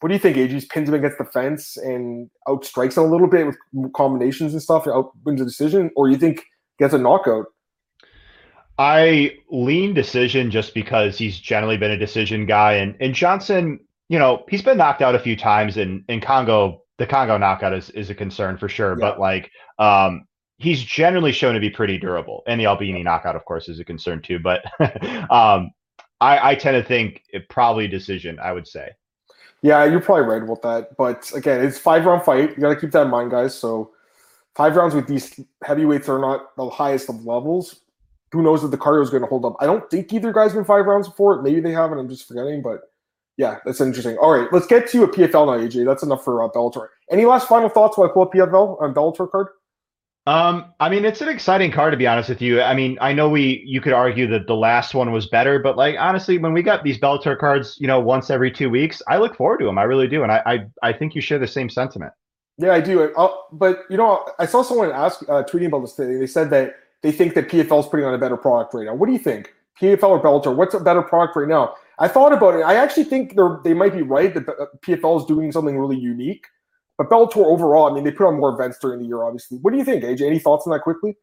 What do you think, AJ? Pins him against the fence and outstrikes him a little bit with combinations and stuff, out wins a decision, or you think gets a knockout. I lean decision just because he's generally been a decision guy, and and Johnson, you know, he's been knocked out a few times, and in Kongo, the Kongo knockout is is a concern for sure. Yeah. But like, um, he's generally shown to be pretty durable, and the Albini knockout, of course, is a concern too. But um, I, I tend to think it probably decision. I would say. Yeah, you're probably right about that. But again, it's five round fight. You got to keep that in mind, guys. So five rounds with these heavyweights are not the highest of levels. Who knows if the cardio is going to hold up? I don't think either guy's been five rounds before. Maybe they haven't. I'm just forgetting. But yeah, that's interesting. All right, let's get to a PFL now, AJ. That's enough for uh, Bellator. Any last final thoughts while I pull up PFL on Bellator card? Um, I mean, it's an exciting card to be honest with you. I mean, I know we you could argue that the last one was better, but like honestly, when we got these Bellator cards, you know, once every two weeks, I look forward to them. I really do, and I I, I think you share the same sentiment. Yeah, I do. I'll, but you know, I saw someone ask uh, tweeting about this today. They said that they think that PFL is putting on a better product right now. What do you think? PFL or Bellator? What's a better product right now? I thought about it. I actually think they they might be right that uh, PFL is doing something really unique. But Bellator overall, I mean, they put on more events during the year, obviously. What do you think, AJ? Any thoughts on that quickly?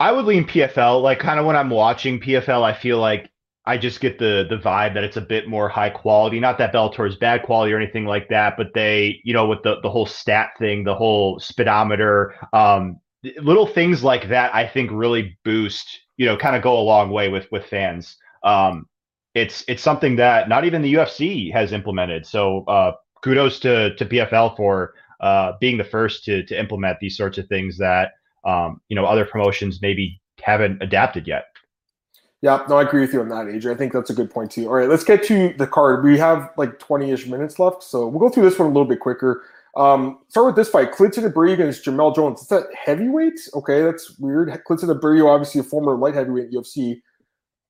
I would lean PFL. Like, kind of when I'm watching PFL, I feel like I just get the the vibe that it's a bit more high quality. Not that Bellator is bad quality or anything like that, but they, you know, with the the whole stat thing, the whole speedometer, um, little things like that, I think really boost, you know, kind of go a long way with with fans. Um, it's it's something that not even the UFC has implemented. So uh, kudos to to PFL for uh, being the first to to implement these sorts of things that um, you know other promotions maybe haven't adapted yet. Yeah, no, I agree with you on that, AJ. I think that's a good point too. All right, let's get to the card. We have like 20-ish minutes left, so we'll go through this one a little bit quicker. Um, start with this fight: Klidson Abreu against Jamel Jones. Is that heavyweight? Okay, that's weird. Klidson Abreu, obviously a former light heavyweight UFC.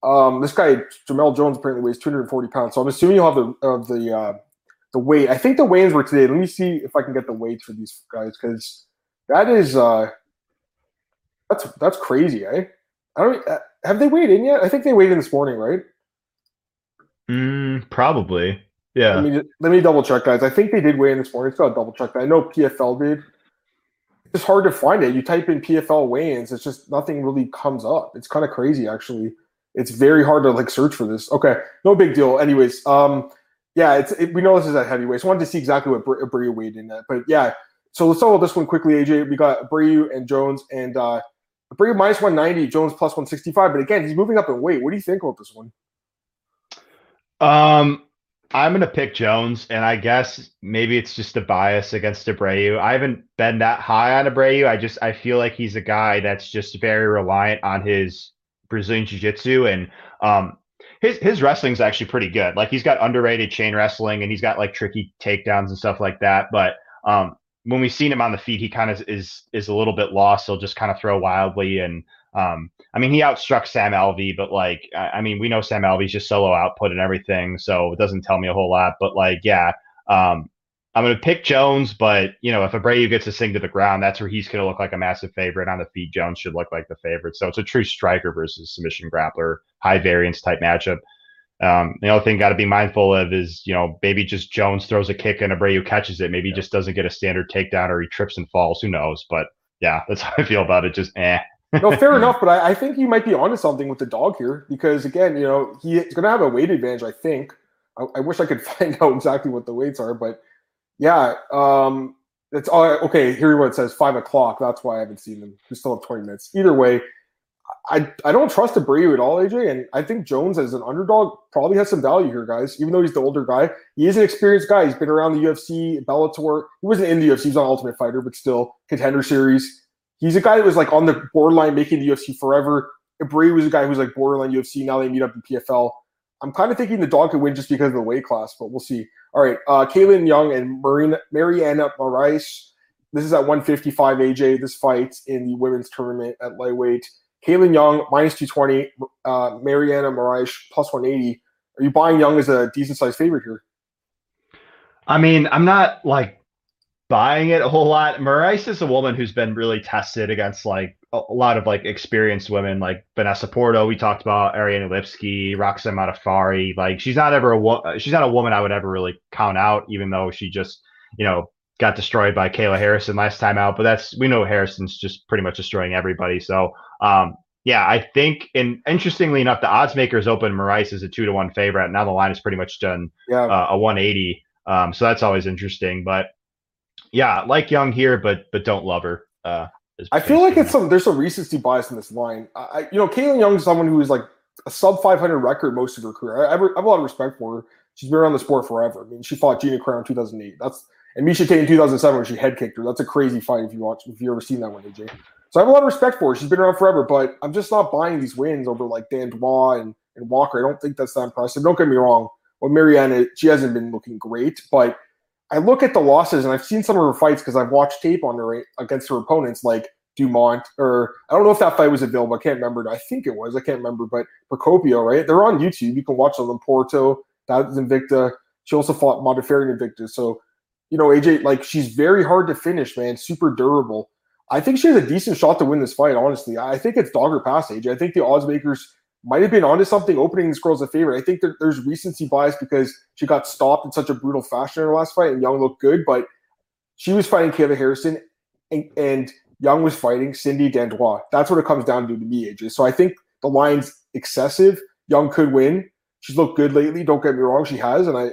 Um, this guy Jamel Jones apparently weighs 240 pounds, so I'm assuming you'll have the of the uh, the weight. I think the weigh-ins were today. Let me see if I can get the weights for these guys because that is uh, that's that's crazy, eh? I don't uh, have they weighed in yet. I think they weighed in this morning, right? Mm, probably. Yeah. Let me let me double check, guys. I think they did weigh in this morning. Got to double check that. I know PFL did. It's hard to find it. You type in PFL weigh-ins, it's just nothing really comes up. It's kind of crazy, actually. It's very hard to like search for this. Okay, no big deal. Anyways, um, yeah, it's it, we know this is at heavyweight. So I wanted to see exactly what Abreu weighed in at. But yeah, so let's talk about this one quickly, AJ. We got Abreu and Jones, and uh Abreu minus 190, Jones plus 165. But again, he's moving up in weight. What do you think about this one? Um, I'm gonna pick Jones, and I guess maybe it's just a bias against Abreu. I haven't been that high on Abreu. I just I feel like he's a guy that's just very reliant on his Brazilian Jiu-Jitsu, and um, his his wrestling's actually pretty good. Like he's got underrated chain wrestling and he's got like tricky takedowns and stuff like that. But um, when we've seen him on the feet, he kind of is is a little bit lost. He'll just kind of throw wildly and um, I mean he outstruck Sam Alvey, but like I, I mean we know Sam Alvey's just solo output and everything, so it doesn't tell me a whole lot. But like yeah, um, I'm going to pick Jones, but you know, if Abreu gets this thing to the ground, that's where he's going to look like a massive favorite. On the feet, Jones should look like the favorite. So it's a true striker versus submission grappler, high variance type matchup. Um, the other thing got to be mindful of is, you know, maybe just Jones throws a kick and Abreu catches it. Maybe he just doesn't get a standard takedown or he trips and falls. Who knows? But yeah, that's how I feel about it. Just eh. no, fair enough. But I, I think you might be onto something with the dog here because again, you know, he's going to have a weight advantage. I think. I, I wish I could find out exactly what the weights are, but yeah. Um, it's all okay. Here what it says five o'clock. That's why I haven't seen them. We still have 20 minutes. Either way, I, I don't trust Abreu at all, AJ. And I think Jones as an underdog probably has some value here, guys. Even though he's the older guy, he is an experienced guy. He's been around the UFC, Bellator. He wasn't in the UFC, he was on Ultimate Fighter, but still contender series. He's a guy that was like on the borderline making the UFC forever. Abreu was a guy who's like borderline UFC. Now they meet up in PFL. I'm kind of thinking the dog could win just because of the weight class, but we'll see. All right, uh, Kaitlin Young and Marina, Mariana Morais. This is at 155 AJ. This fight in the women's tournament at lightweight. Kaitlin Young minus 220, uh, Mariana Morais plus 180. Are you buying Young as a decent sized favorite here? I mean, I'm not like buying it a whole lot. Morais is a woman who's been really tested against like a lot of like experienced women like Vanessa Porto. We talked about Ariane Lipski, Roxanne Modafferi. Like she's not ever a wo- she's not a woman I would ever really count out, even though she just you know got destroyed by Kayla Harrison last time out. But that's we know Harrison's just pretty much destroying everybody. So um, yeah, I think and interestingly enough, the odds makers open Morais is a two to one favorite. Now the line is pretty much done yeah. uh, a 180. Um, so that's always interesting. But yeah, like Young here, but but don't love her. Uh, I feel like it's some there's some recency bias in this line. I, you know, Kaitlin Young is someone who is like a sub 500 record most of her career. I, I, have a lot of respect for her. She's been around the sport forever. I mean, she fought Gina Carano in 2008. That's and Miesha Tate in 2007 when she head kicked her. That's a crazy fight if you watch if you ever seen that one, AJ. So I have a lot of respect for her. She's been around forever, but I'm just not buying these wins over like Dandois and, and Walker. I don't think that's that impressive. Don't get me wrong. Well, Mariana, she hasn't been looking great, but I look at the losses and I've seen some of her fights because I've watched tape on her against her opponents. Like Dumont, or I don't know if that fight was available. I can't remember. I think it was. I can't remember. But Procopio, right? They're on YouTube. You can watch them. Porto, that was Invicta. She also fought Modafferi in Invicta. So, you know, AJ, like she's very hard to finish, man. Super durable. I think she has a decent shot to win this fight. Honestly, I think it's dogger pass AJ. I think the odds makers might have been onto something opening this girl as a favorite. I think that there's recency bias because she got stopped in such a brutal fashion in her last fight, and Young looked good, but she was fighting Kayla Harrison, and, and Young was fighting Cindy Dandois. That's what it comes down to to me, AJ. So I think the line's excessive. Young could win. She's looked good lately. Don't get me wrong, she has, and I,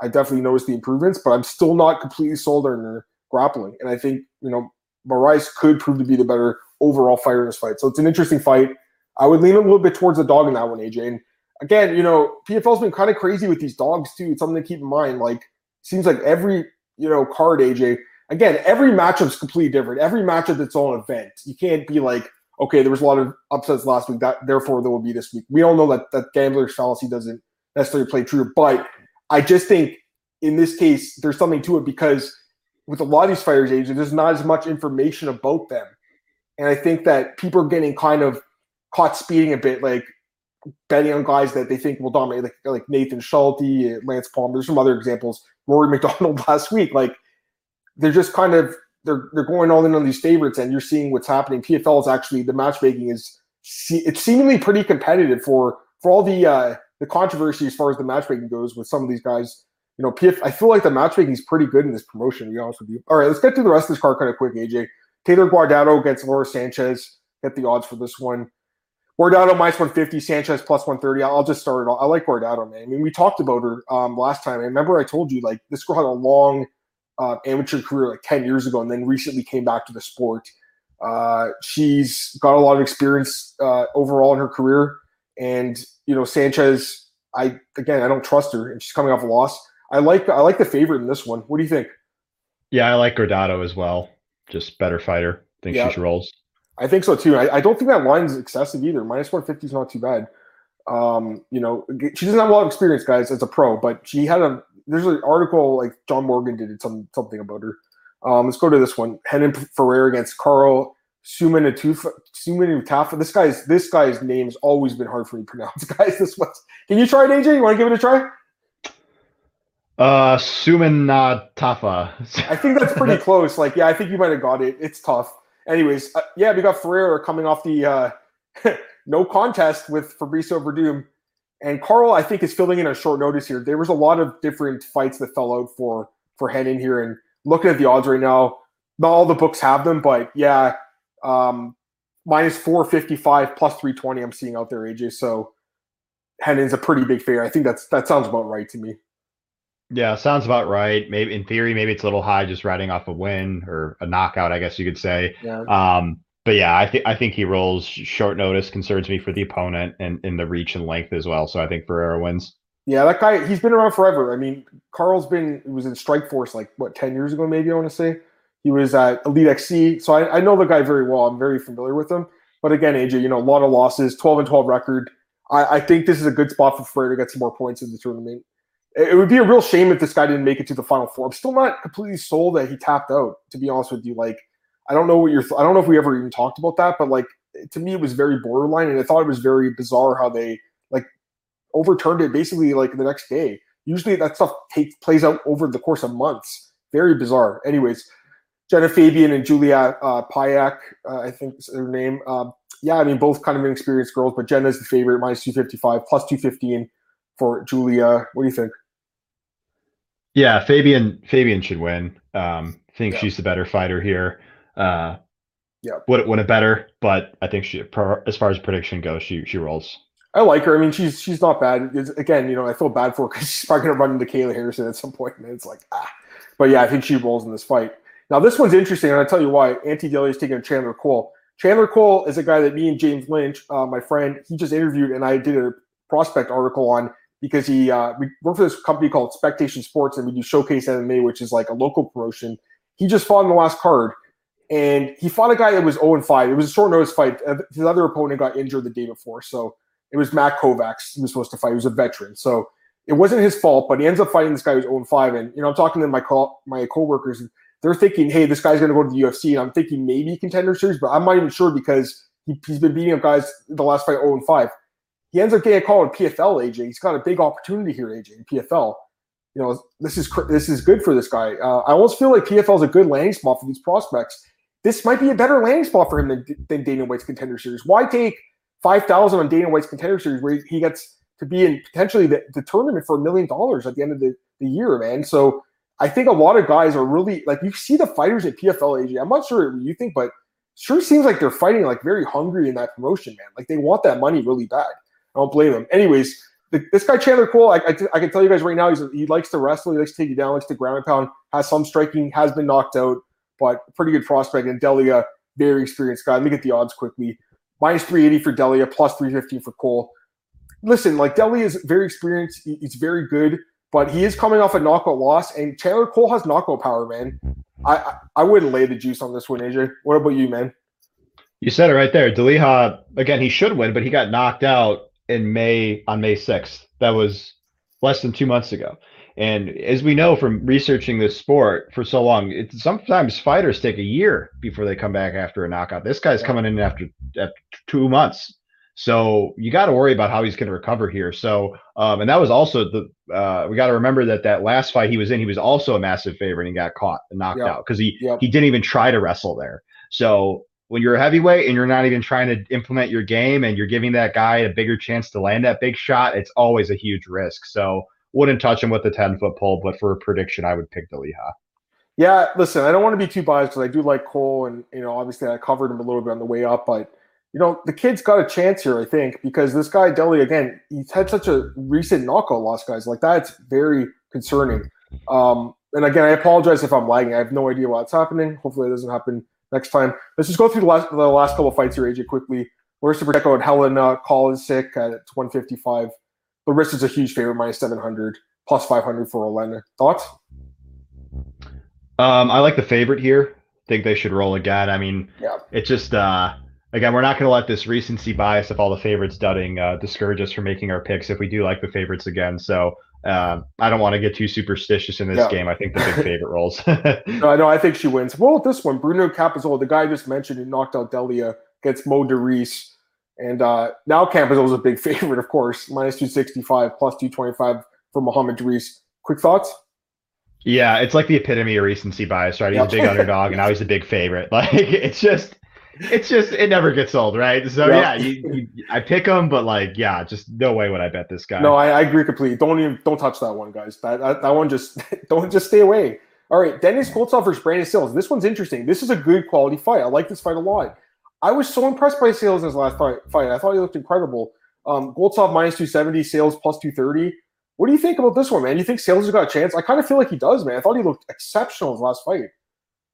I definitely noticed the improvements, but I'm still not completely sold on her grappling. And I think you know Morais could prove to be the better overall fighter in this fight. So it's an interesting fight. I would lean a little bit towards the dog in that one, AJ. And again, you know, PFL's been kind of crazy with these dogs too. It's something to keep in mind. Like, seems like every you know card, AJ. Again, every matchup's completely different. Every matchup its own event. You can't be like, okay, there was a lot of upsets last week. That therefore there will be this week. We all know that that gambler's fallacy doesn't necessarily play true. But I just think in this case, there's something to it because with a lot of these fighters' AJ, there's not as much information about them. And I think that people are getting kind of caught speeding a bit, like betting on guys that they think will dominate, like, like Natan Schulte, Lance Palmer. There's some other examples. Rory MacDonald last week. Like they're just kind of they're they're going all in on these favorites, and you're seeing what's happening. PFL is actually the matchmaking is it's seemingly pretty competitive for for all the uh, the controversy as far as the matchmaking goes with some of these guys. You know, PF, I feel like the matchmaking is pretty good in this promotion. To be honest with you. All right, let's get through the rest of this card kind of quick. AJ Taylor Guardado against Laura Sanchez. Get the odds for this one. Guardado minus 150, Sanchez plus 130. I'll just start it off. I like Guardado, man. I mean, we talked about her um, last time. I remember I told you, like, this girl had a long uh, amateur career like 10 years ago and then recently came back to the sport. Uh, she's got a lot of experience uh, overall in her career. And, you know, Sanchez, I, again, I don't trust her and she's coming off a loss. I like, I like the favorite in this one. What do you think? Yeah, I like Guardado as well. Just better fighter. think yeah. she rolls. I think so too. I, I don't think that line's excessive either. Minus 150 is not too bad. Um, you know, she doesn't have a lot of experience, guys, as a pro, but she had a there's an article like John Morgan did some something about her. Um, let's go to this one. Renan Ferreira against Carl Seumanutafa. This guy's this guy's name's always been hard for me to pronounce. Guys, this one. Can you try it, AJ? You want to give it a try? Uh, Sumanatafa. I think that's pretty close. Like, yeah, I think you might have got it. It's tough anyways, uh, yeah, we got Ferreira coming off the uh, no contest with Fabricio Werdum. And Carl, I think, is filling in a short notice here. There was a lot of different fights that fell out for for Renan here. And looking at the odds right now, not all the books have them, but yeah, um, minus 455 plus 320 I'm seeing out there, AJ. So Renan's a pretty big favorite. I think that's that sounds about right to me. Yeah, sounds about right. Maybe in theory, maybe it's a little high just riding off a win or a knockout, I guess you could say. Yeah. Um, but yeah, I think I think he rolls short notice concerns me for the opponent and in the reach and length as well. So I think Ferreira wins. Yeah, that guy he's been around forever. I mean, Carl's been he was in Strikeforce like what ten years ago, maybe I want to say. He was at Elite XC, so I, I know the guy very well. I'm very familiar with him. But again, AJ, you know, a lot of losses, 12 and 12 record. I, I think this is a good spot for Ferreira to get some more points in the tournament it would be a real shame if this guy didn't make it to the final four. I'm still not completely sold that he tapped out. To be honest with you, like I don't know what you're. I don't know if we ever even talked about that, but like to me, it was very borderline, and I thought it was very bizarre how they like overturned it basically like the next day. Usually that stuff takes plays out over the course of months. Very bizarre. Anyways, Genah Fabian and Julia uh, Payak, uh, I think is their name. Um, yeah, I mean both kind of inexperienced girls, but Genah's the favorite, minus two fifty five, plus two fifteen for Julia. What do you think? Yeah, Fabian Fabian should win. Um, I think yeah. she's the better fighter here. Uh, yeah, would it win it better, but I think she, as far as prediction goes, she she rolls. I like her. I mean, she's she's not bad. It's, again, you know, I feel bad for her because she's probably going to run into Kayla Harrison at some point, and it's like ah. But yeah, I think she rolls in this fight. Now this one's interesting, and I'll tell you why. Ante Delija is taking Chandler Cole. Chandler Cole is a guy that me and James Lynch, uh, my friend, he just interviewed, and I did a prospect article on because he uh, we for this company called Spectation Sports and we do Showcase MMA, which is like a local promotion. He just fought in the last card, and he fought a guy that was 0 5. It was a short notice fight. Uh, his other opponent got injured the day before, so it was Matt Kovacs. He was supposed to fight. He was a veteran, so it wasn't his fault. But he ends up fighting this guy who's 0 5, And you know, I'm talking to my co- my coworkers, and they're thinking, hey, this guy's going to go to the UFC. And I'm thinking maybe contender series, but I'm not even sure because he, has been beating up guys the last fight 0 and 5 he ends up getting a call in PFL. AJ, he's got a big opportunity here. AJ in PFL. You know, this is this is good for this guy. Uh, I almost feel like PFL is a good landing spot for these prospects. This might be a better landing spot for him than, than Dana White's contender series. Why take five thousand on Dana White's contender series where he gets to be in potentially the, the tournament for a million dollars at the end of the, the year, man. So I think a lot of guys are really like you see the fighters at PFL AJ. I'm not sure what you think, but sure seems like they're fighting like very hungry in that promotion, man. Like they want that money really bad. I don't blame him. Anyways, the, this guy Chandler Cole, I, I, I, can tell you guys right now, he's he likes to wrestle, he likes to take you down, likes to ground and pound, has some striking, has been knocked out, but pretty good prospect. And Delija, very experienced guy. Let me get the odds quickly. Minus 380 for Delija, plus three fifteen for Cole. Listen, like Delija is very experienced, he's very good but he is coming off a knockout loss, and Chandler Cole has knockout power, man. I, I, I wouldn't lay the juice on this one, AJ. What about you, man? You said it right there. Delija, again, he should win, but he got knocked out in May on May 6th. That was less than two months ago. And as we know from researching this sport for so long, it, sometimes fighters take a year before they come back after a knockout. This guy's coming in after, after two months. So you got to worry about how he's going to recover here. So, um, and that was also the uh, we got to remember that that last fight he was in, he was also a massive favorite and he got caught and knocked yep. out because he yep. he didn't even try to wrestle there. So when you're a heavyweight and you're not even trying to implement your game and you're giving that guy a bigger chance to land that big shot, it's always a huge risk. So wouldn't touch him with a 10 foot pole, but for a prediction, I would pick Leija. Yeah, listen, I don't want to be too biased because I do like Cole, and you know, obviously I covered him a little bit on the way up, but you know, the kid's got a chance here, I think, because this guy Deli again, he's had such a recent knockout loss, guys. Like that's very concerning. Um, and again, I apologize if I'm lagging. I have no idea what's happening. Hopefully, it doesn't happen next time. Let's just go through the last the last couple of fights here, AJ, quickly. Larissa Pacheco and Helen Call is sick. at 155. Larissa's a huge favorite, minus 700, plus 500 for Elena. Thoughts? Um, I like the favorite here. Think they should roll again. I mean, yeah. it's just uh, again, we're not going to let this recency bias of all the favorites dudding uh, discourage us from making our picks if we do like the favorites again. So uh, I don't want to get too superstitious in this yeah. game. I think the big favorite rolls. no, no, I think she wins. Well, this one, Bruno Cappelozza, the guy I just mentioned who knocked out Delija, gets Mo DeReese. And uh, now Cappelozza is a big favorite, of course, minus 265, plus 225 for Muhammad DeReese. Quick thoughts? Yeah, it's like the epitome of recency bias, right? He's yep. a big underdog, and now he's a big favorite. Like it's just it's just it never gets old, right? So yeah, yeah you, you, I pick him, but like, yeah, just no way would I bet this guy. No, I, I agree completely. Don't even don't touch that one, guys. That that, that one just don't just stay away. All right, Dennis Goltsov versus Brandon Sayles. This one's interesting. This is a good quality fight. I like this fight a lot. I was so impressed by Sayles in his last fight. fight. I thought he looked incredible. Um, Goltsov minus 270, Sayles plus 230. What do you think about this one, man? You think Sayles has got a chance? I kind of feel like he does, man. I thought he looked exceptional in his last fight.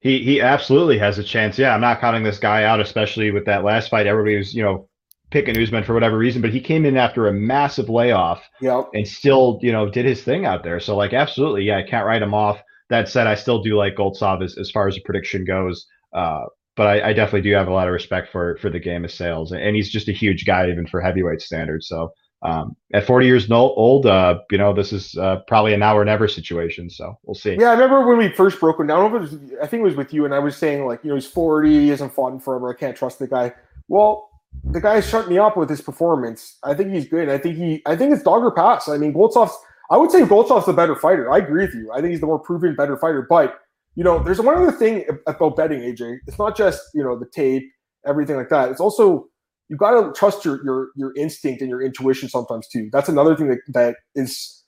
He he absolutely has a chance. Yeah, I'm not counting this guy out, especially with that last fight. Everybody was, you know, picking Usman for whatever reason, but he came in after a massive layoff yep. and still, you know, did his thing out there. So like absolutely, yeah, I can't write him off. That said, I still do like Goltsov as, as far as the prediction goes. Uh, but I, I, definitely do have a lot of respect for for the game of Sayles, and he's just a huge guy even for heavyweight standards. So um, at 40 years old, uh, you know, this is uh, probably a now or never situation. So we'll see. Yeah, I remember when we first broke him down. Was, I think it was with you, and I was saying like, you know, he's 40, he hasn't fought in forever. I can't trust the guy. Well, the guy shut me up with his performance. I think he's good. I think he. I think it's dog or pass. I mean, Goltsov's. I would say Goltsov's the better fighter. I agree with you. I think he's the more proven, better fighter. But you know, there's one other thing about betting, AJ. It's not just you know the tape, everything like that. It's also you got to trust your your your instinct and your intuition sometimes too. That's another thing that that is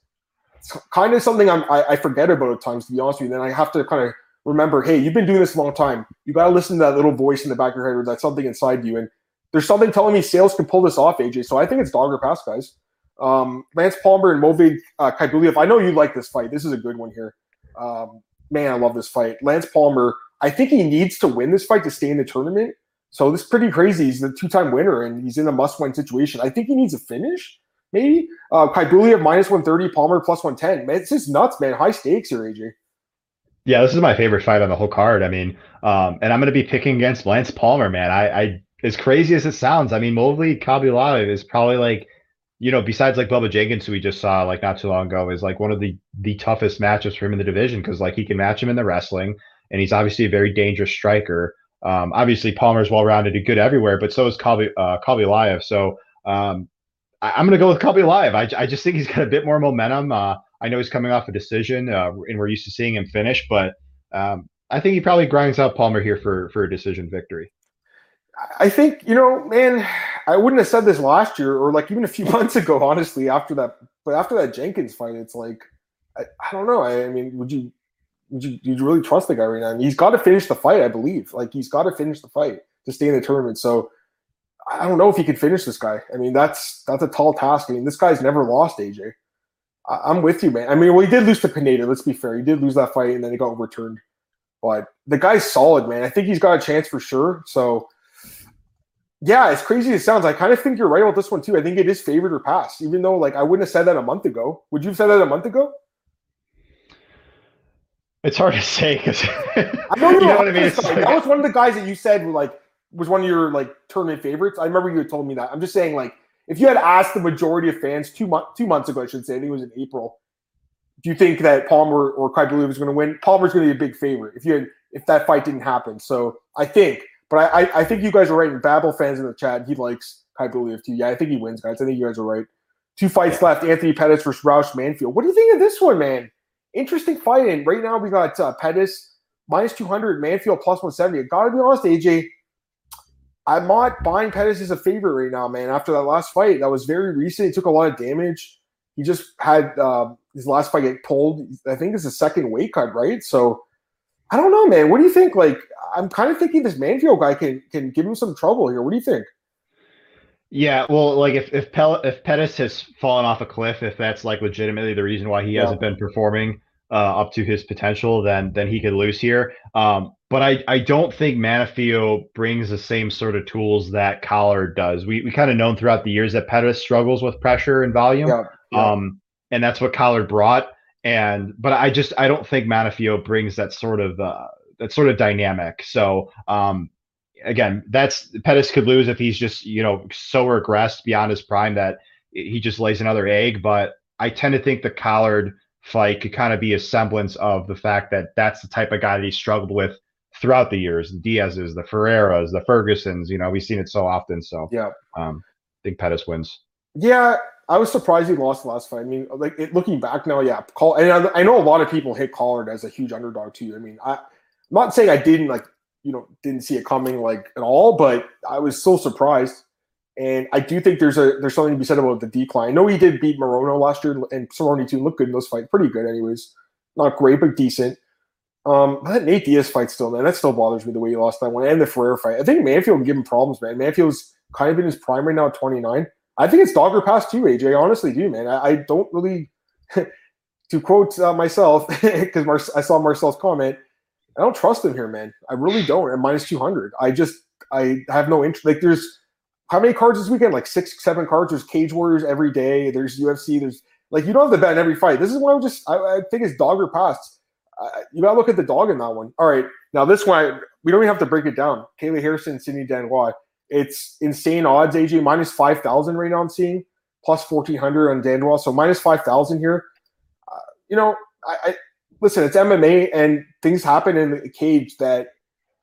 kind of something I'm, I, I forget about at times to be honest with you. Then I have to kind of remember, hey, you've been doing this a long time. You got to listen to that little voice in the back of your head or that's something inside you. And there's something telling me Sayles can pull this off, AJ. So I think it's dog or pass, guys. Um, Lance Palmer and Movlid uh. I know you like this fight. This is a good one here. Um, man, I love this fight. Lance Palmer. I think he needs to win this fight to stay in the tournament. So this is pretty crazy. He's the two-time winner and he's in a must-win situation. I think he needs a finish, maybe. Uh Khaybulaev minus 130, Palmer plus 110. Man, it's just nuts, man. High stakes here, AJ. Yeah, this is my favorite fight on the whole card. I mean, um, and I'm going to be picking against Lance Palmer, man. I, I, as crazy as it sounds, I mean, Movlid Khaybulaev is probably like, you know, besides like Bubba Jenkins, who we just saw like not too long ago, is like one of the the toughest matchups for him in the division because like he can match him in the wrestling, and he's obviously a very dangerous striker. Um, obviously, Palmer's well rounded and good everywhere, but so is Kalbi, uh, So um, I, am going to go with Khaybulaev. I, I just think he's got a bit more momentum. Uh, I know he's coming off a decision, uh, and we're used to seeing him finish, but um, I think he probably grinds out Palmer here for for a decision victory. I think you know, man. I wouldn't have said this last year or like even a few months ago, honestly. After that, but after that Jenkins fight, it's like I, I don't know. I, I, mean, would you you, you really trust the guy right now? Mean, he's got to finish the fight, I believe. Like he's got to finish the fight to stay in the tournament. So I don't know if he could finish this guy. I mean, that's that's a tall task. I mean, this guy's never lost, AJ. I, am with you, man. I mean, well, he did lose to Pineda. Let's be fair. He did lose that fight, and then he got overturned. But the guy's solid, man. I think he's got a chance for sure. So, yeah, as crazy as it sounds, I kind of think you're right about this one too. I think it is favored or pass, even though like I wouldn't have said that a month ago. Would you have said that a month ago? It's hard to say because I know, you know what I mean. Like, that was one of the guys that you said like was one of your like tournament favorites. I remember you had told me that. I'm just saying like if you had asked the majority of fans two months two months ago, I should say, I think it was in April. Do you think that Palmer or Khaybulaev was going to win? Palmer's going to be a big favorite if you had, if that fight didn't happen. So I think, but I I, I think you guys are right. And Babel fans in the chat, he likes Khaybulaev too. Yeah, I think he wins, guys. I think you guys are right. Two fights left: Anthony Pettis versus Raush Manfio. What do you think of this one, man? Interesting fight. And right now we got uh, Pettis minus two hundred, Manfio plus one seventy. Got to be honest, AJ. I'm not buying Pettis as a favorite right now, man. After that last fight, that was very recent. He took a lot of damage. He just had uh, his last fight get pulled. I think it's a second weight cut, right? So I don't know, man. What do you think? Like, I'm kind of thinking this Manfio guy can can give him some trouble here. What do you think? Yeah, well, like if if, Pel- if Pettis has fallen off a cliff, if that's like legitimately the reason why he yeah. hasn't been performing uh, up to his potential, then then he could lose here. Um, but I, I don't think Manfio brings the same sort of tools that Collard does. We we kind of known throughout the years that Pettis struggles with pressure and volume. Yeah, yeah. Um, and that's what Collard brought. And but I just I don't think Manfio brings that sort of uh, that sort of dynamic. So um, again, that's Pettis could lose if he's just you know so regressed beyond his prime that he just lays another egg. But I tend to think the Collard fight could kind of be a semblance of the fact that that's the type of guy that he struggled with throughout the years. The Diaz's, the Ferreiras, the Fergusons. You know, we've seen it so often. So yeah, um, I think Pettis wins. Yeah, I was surprised he lost the last fight. I mean, like it, looking back now, yeah, call. And I, I, know a lot of people hit Collard as a huge underdog too. I mean, I, I'm not saying I didn't like you know didn't see it coming like at all, but I was so surprised. And I do think there's a there's something to be said about the decline. I know he did beat Morono last year, and Cerrone too looked good in those fights, pretty good, anyways. Not great, but decent. Um, that Nate Diaz fight still, man, that still bothers me the way he lost that one, and the Ferreira fight. I think Manfio can give him problems, man. Manfio's kind of in his prime right now, 29. I think it's dogger pass too, AJ. honestly do, man. I, I don't really, to quote uh, myself, because Mar- I saw Marcel's comment, I don't trust him here, man. I really don't. At minus 200, I just I have no interest. Like, there's how many cards this weekend? Like six, seven cards. There's Cage Warriors every day. There's UFC. There's like you don't have to bet in every fight. This is why I'm just I, I think it's dogger pass uh, you gotta look at the dog in that one. All right, now this one we don't even have to break it down. Kayla Harrison, Cindy Dandois. It's insane odds. AJ minus five thousand right now. I'm seeing plus fourteen hundred on Dandois, so minus five thousand here. Uh, you know, I, I listen. It's MMA and things happen in the cage that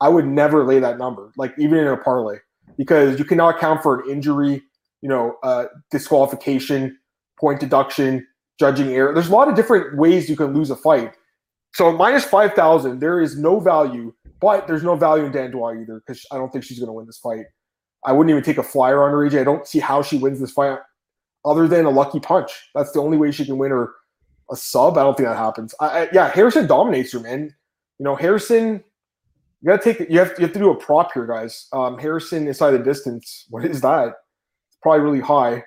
I would never lay that number, like even in a parlay, because you cannot account for an injury, you know, uh, disqualification, point deduction, judging error. There's a lot of different ways you can lose a fight. So minus five thousand, there is no value, but there's no value in Dandois either because I don't think she's going to win this fight. I wouldn't even take a flyer on her, AJ. I don't see how she wins this fight other than a lucky punch. That's the only way she can win or a sub. I don't think that happens. I, I, yeah, Harrison dominates her, man. You know, Harrison. You gotta take. You have you have to do a prop here, guys. Um, Harrison inside the distance. What is that? It's probably really high.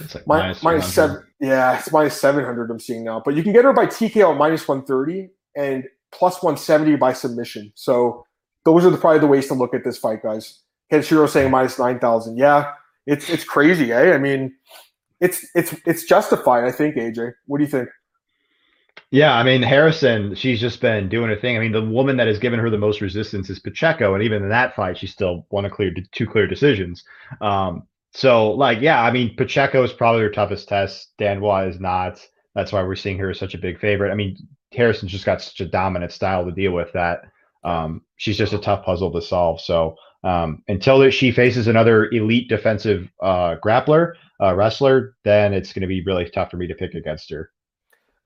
It's like my, minus, minus seven. Yeah, it's minus seven hundred. I'm seeing now, but you can get her by TKO minus one thirty and plus one seventy by submission. So those are the, probably the ways to look at this fight, guys. Kenshiro saying minus nine thousand. Yeah, it's it's crazy, eh? I mean, it's it's it's justified. I think, AJ. What do you think? Yeah, I mean Harrison, she's just been doing her thing. I mean, the woman that has given her the most resistance is Pacheco, and even in that fight, she still won a clear two clear decisions. Um, so, like, yeah, I mean, Pacheco is probably her toughest test. Dandois is not. That's why we're seeing her as such a big favorite. I mean, Harrison's just got such a dominant style to deal with that um, she's just a tough puzzle to solve. So um, until she faces another elite defensive uh, grappler, uh, wrestler, then it's going to be really tough for me to pick against her.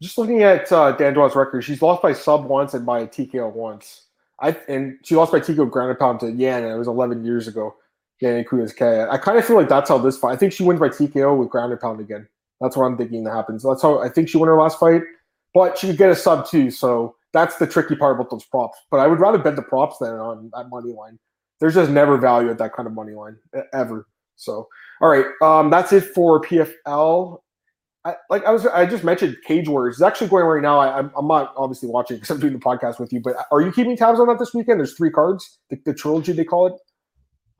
Just looking at uh, record, she's lost by sub once and by TKO once. I and she lost by TKO ground and pound to Yan, and it was 11 years ago. Yana Kunitskaya. I kind of feel like that's how this fight. I think she wins by TKO with ground and pound again. That's what I'm thinking that happens. That's how I think she won her last fight, but she could get a sub too. So that's the tricky part about those props. But I would rather bet the props than on that money line. There's just never value at that kind of money line ever. So all right, um, that's it for PFL. I, like I was, I just mentioned Cage Warriors. It's actually going right now. I, am I'm not obviously watching because I'm doing the podcast with you. But are you keeping tabs on that this weekend? There's three cards, the, the trilogy they call it.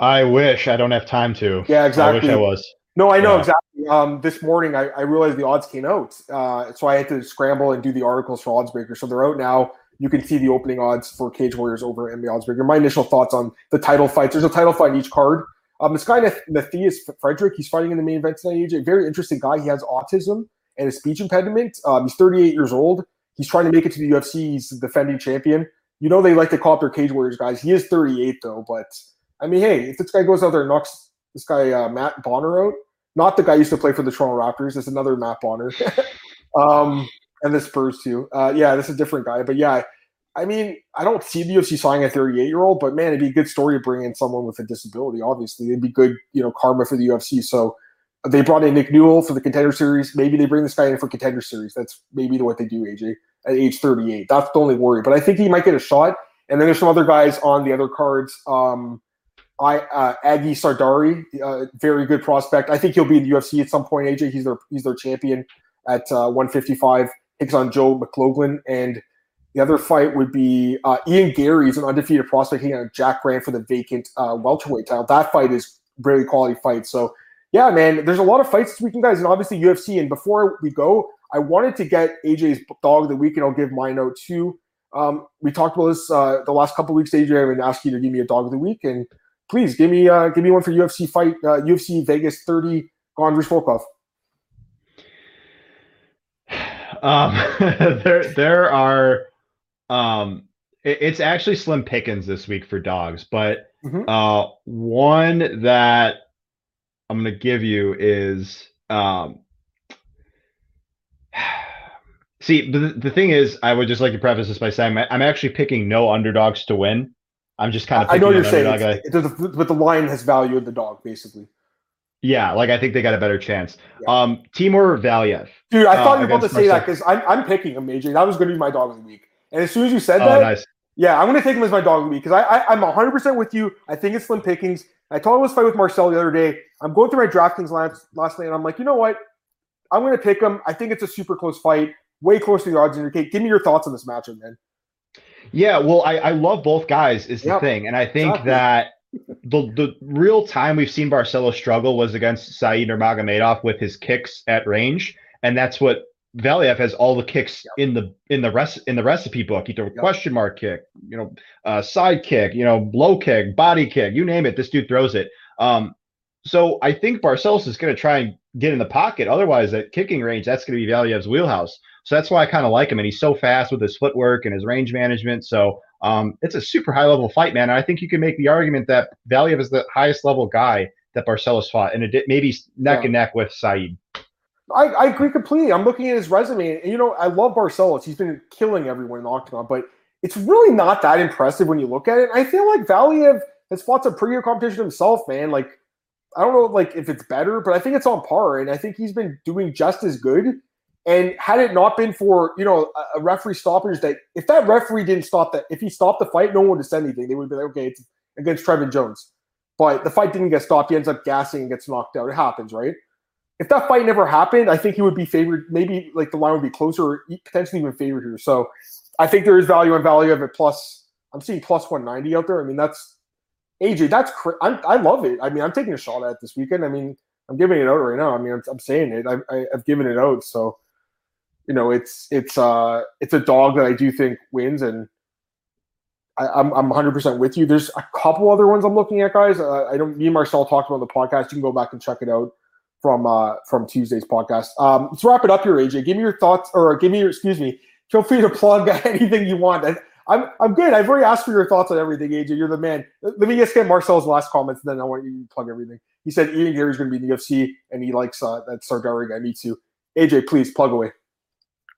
I wish I don't have time to. Yeah, exactly. I wish I was. No, I know yeah. exactly. Um, this morning I, I, realized the odds came out, uh, so I had to scramble and do the articles for Oddsbreaker. So they're out now. You can see the opening odds for Cage Warriors over at the Oddsbreaker. My initial thoughts on the title fights. There's a title fight in each card. Um, this guy Matthias Frederick, he's fighting in the main event tonight. A very interesting guy. He has autism and a speech impediment. Um, he's 38 years old. He's trying to make it to the UFC. He's the defending champion. You know they like to call up their Cage Warriors guys. He is 38 though, but I mean, hey, if this guy goes out there and knocks this guy uh, Matt Bonner out, not the guy used to play for the Toronto Raptors. It's another Matt Bonner, um, and the Spurs too. Uh, yeah, this is a different guy, but yeah, I mean, I don't see the UFC signing a 38 year old, but man, it'd be a good story to bring in someone with a disability. Obviously, it'd be good, you know, karma for the UFC. So they brought in Nick Newell for the Contender Series. Maybe they bring this guy in for Contender Series. That's maybe what they do, AJ, at age 38. That's the only worry. But I think he might get a shot. And then there's some other guys on the other cards. Um, I uh, Agy Sardari, uh, very good prospect. I think he'll be in the UFC at some point. AJ, he's their he's their champion at uh, 155. Takes on Joe McLaughlin and the other fight would be uh, Ian Garry is an undefeated prospect taking on Jack Grant for the vacant uh, welterweight title. That fight is really quality fight. So yeah, man, there's a lot of fights this weekend, guys, and obviously UFC. And before we go, I wanted to get AJ's dog of the week, and I'll give my note too. Um, we talked about this uh, the last couple weeks, AJ. I'm going to ask you to give me a dog of the week, and please give me uh, give me one for UFC fight UFC uh, Vegas 30 Gondry Volkov. Um, there there are um, it, it's actually slim pickings this week for dogs, but mm-hmm. uh, one that I'm going to give you is um, see the, the thing is I would just like to preface this by saying I'm actually picking no underdogs to win. I'm just kind of I know you're saying, but the line has value in the dog basically. Yeah, like I think they got a better chance. Yeah. Um, Timur Valiev. Dude, I thought uh, you were about to say that because I'm, I'm picking him, AJ. That was going to be my dog of the week. And as soon as you said oh, that, nice. yeah, I'm going to take him as my dog week because I, I, am 100% with you. I think it's slim pickings. I told him this fight with Marcel the other day. I'm going through my DraftKings last, last night, and I'm like, you know what? I'm going to pick him. I think it's a super close fight, way closer to the odds indicate. Give me your thoughts on this matchup, man. Yeah, well, I, I love both guys is the yep. thing, and I think exactly. that the the real time we've seen Barcelo struggle was against Said Nurmagomedov with his kicks at range, and that's what Valiev has all the kicks yep. in the in the rest in the recipe book. You throw a yep. question mark kick, you know, uh, side kick, you know, low kick, body kick, you name it. This dude throws it. Um, so I think Barcelos is going to try and get in the pocket. Otherwise, at kicking range, that's going to be Valiev's wheelhouse. So that's why I kind of like him, and he's so fast with his footwork and his range management. So um, it's a super high level fight, man. And I think you can make the argument that Valiev is the highest level guy that Barcelos fought, and it maybe neck yeah. and neck with Said. I, I agree completely. I'm looking at his resume, and you know, I love Barcelos. He's been killing everyone in the octagon, but it's really not that impressive when you look at it. I feel like Valiev has fought some pretty good competition himself, man. Like, I don't know, like if it's better, but I think it's on par, and I think he's been doing just as good. And had it not been for you know a, referee stoppage, that if that referee didn't stop that, if he stopped the fight, no one would have said anything. They would be like, okay, it's against Trevin Jones, but the fight didn't get stopped. He ends up gassing and gets knocked out. It happens, right? If that fight never happened, I think he would be favored. Maybe like the line would be closer, or potentially even favored here. So I think there is value and value of it. Plus, I'm seeing plus 190 out there. I mean, that's AJ. That's cr- I'm, I love it. I mean, I'm taking a shot at this weekend. I mean, I'm giving it out right now. I mean, I'm, I'm saying it. I, I, I've given it out. So you know, it's it's uh it's a dog that I do think wins, and I, am I'm 100 percent with you. There's a couple other ones I'm looking at, guys. Uh, I don't. Me and Marcel talked about the podcast. You can go back and check it out from uh, from Tuesday's podcast. Um, let's wrap it up here, AJ. Give me your thoughts, or give me your excuse me. Feel free to plug anything you want. I'm I'm good. I've already asked for your thoughts on everything, AJ. You're the man. Let me just get Marcel's last comments, then I want you to plug everything. He said Ian Garry's going to be in the UFC, and he likes uh, that Sardari guy. Me too. AJ, please plug away.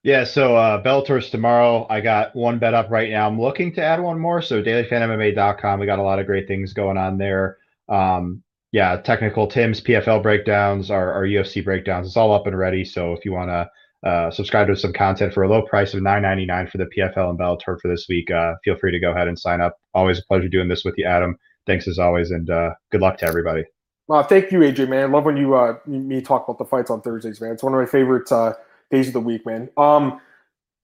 Yeah, so uh, Bellator's tomorrow. I got one bet up right now. I'm looking to add one more. So dailyfanmma.com. We got a lot of great things going on there. Um, yeah, technical Tim's PFL breakdowns, our, our UFC breakdowns. It's all up and ready. So if you want to uh, subscribe to some content for a low price of $9.99 for the PFL and Bellator for this week, uh, feel free to go ahead and sign up. Always a pleasure doing this with you, Adam. Thanks as always, and uh, good luck to everybody. Uh, thank you, AJ, man. I love when you uh, me talk about the fights on Thursdays, man. It's one of my favorite uh, days of the week, man. Um,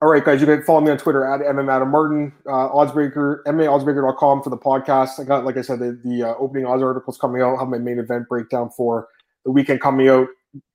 all right, guys, you can follow me on Twitter at MM Adam Martin, uh, Oddsbreaker, MMAOddsbreaker.com for the podcast. I got, like I said, the, the uh, opening odds articles coming out. I have my main event breakdown for the weekend coming out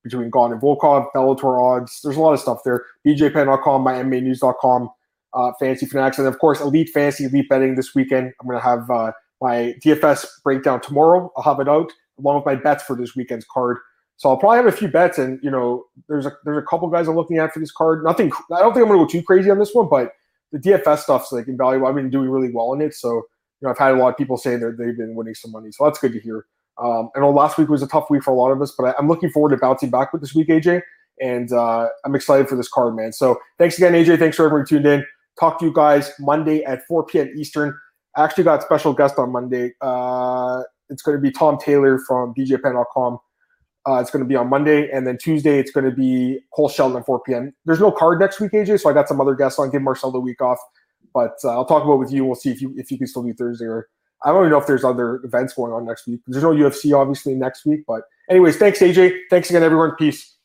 between Gane and Volkov, Bellator odds. There's a lot of stuff there. BJPenn.com, my MMAnews.com, uh, Fantasy Fanatics, and of course, Elite Fantasy, Elite Betting this weekend. I'm going to have uh, my DFS breakdown tomorrow. I'll have it out along with my bets for this weekend's card. So I'll probably have a few bets, and you know, there's a there's a couple guys I'm looking at for this card. Nothing. I don't think I'm to go too crazy on this one, but the DFS stuff's like invaluable. I've been doing really well in it, so you know, I've had a lot of people say that they've been winning some money, so that's good to hear. Um, I know last week was a tough week for a lot of us, but I, am looking forward to bouncing back with this week, AJ, and uh, I'm excited for this card, man. So thanks again, AJ. Thanks for everyone tuned in. Talk to you guys Monday at 4 p.m. Eastern. I actually got special guest on Monday. Uh, it's going to be Tom Taylor from BJPenn.com. Uh, it's going to be on Monday, and then Tuesday it's going to be Cole Shelton at 4 p.m. There's no card next week, AJ, so I got some other guests on. Give Marcel the week off, but uh, I'll talk about with you. We'll see if you if you can still do Thursday or I don't even know if there's other events going on next week. There's no UFC obviously next week, but anyways, thanks AJ. Thanks again, everyone. Peace.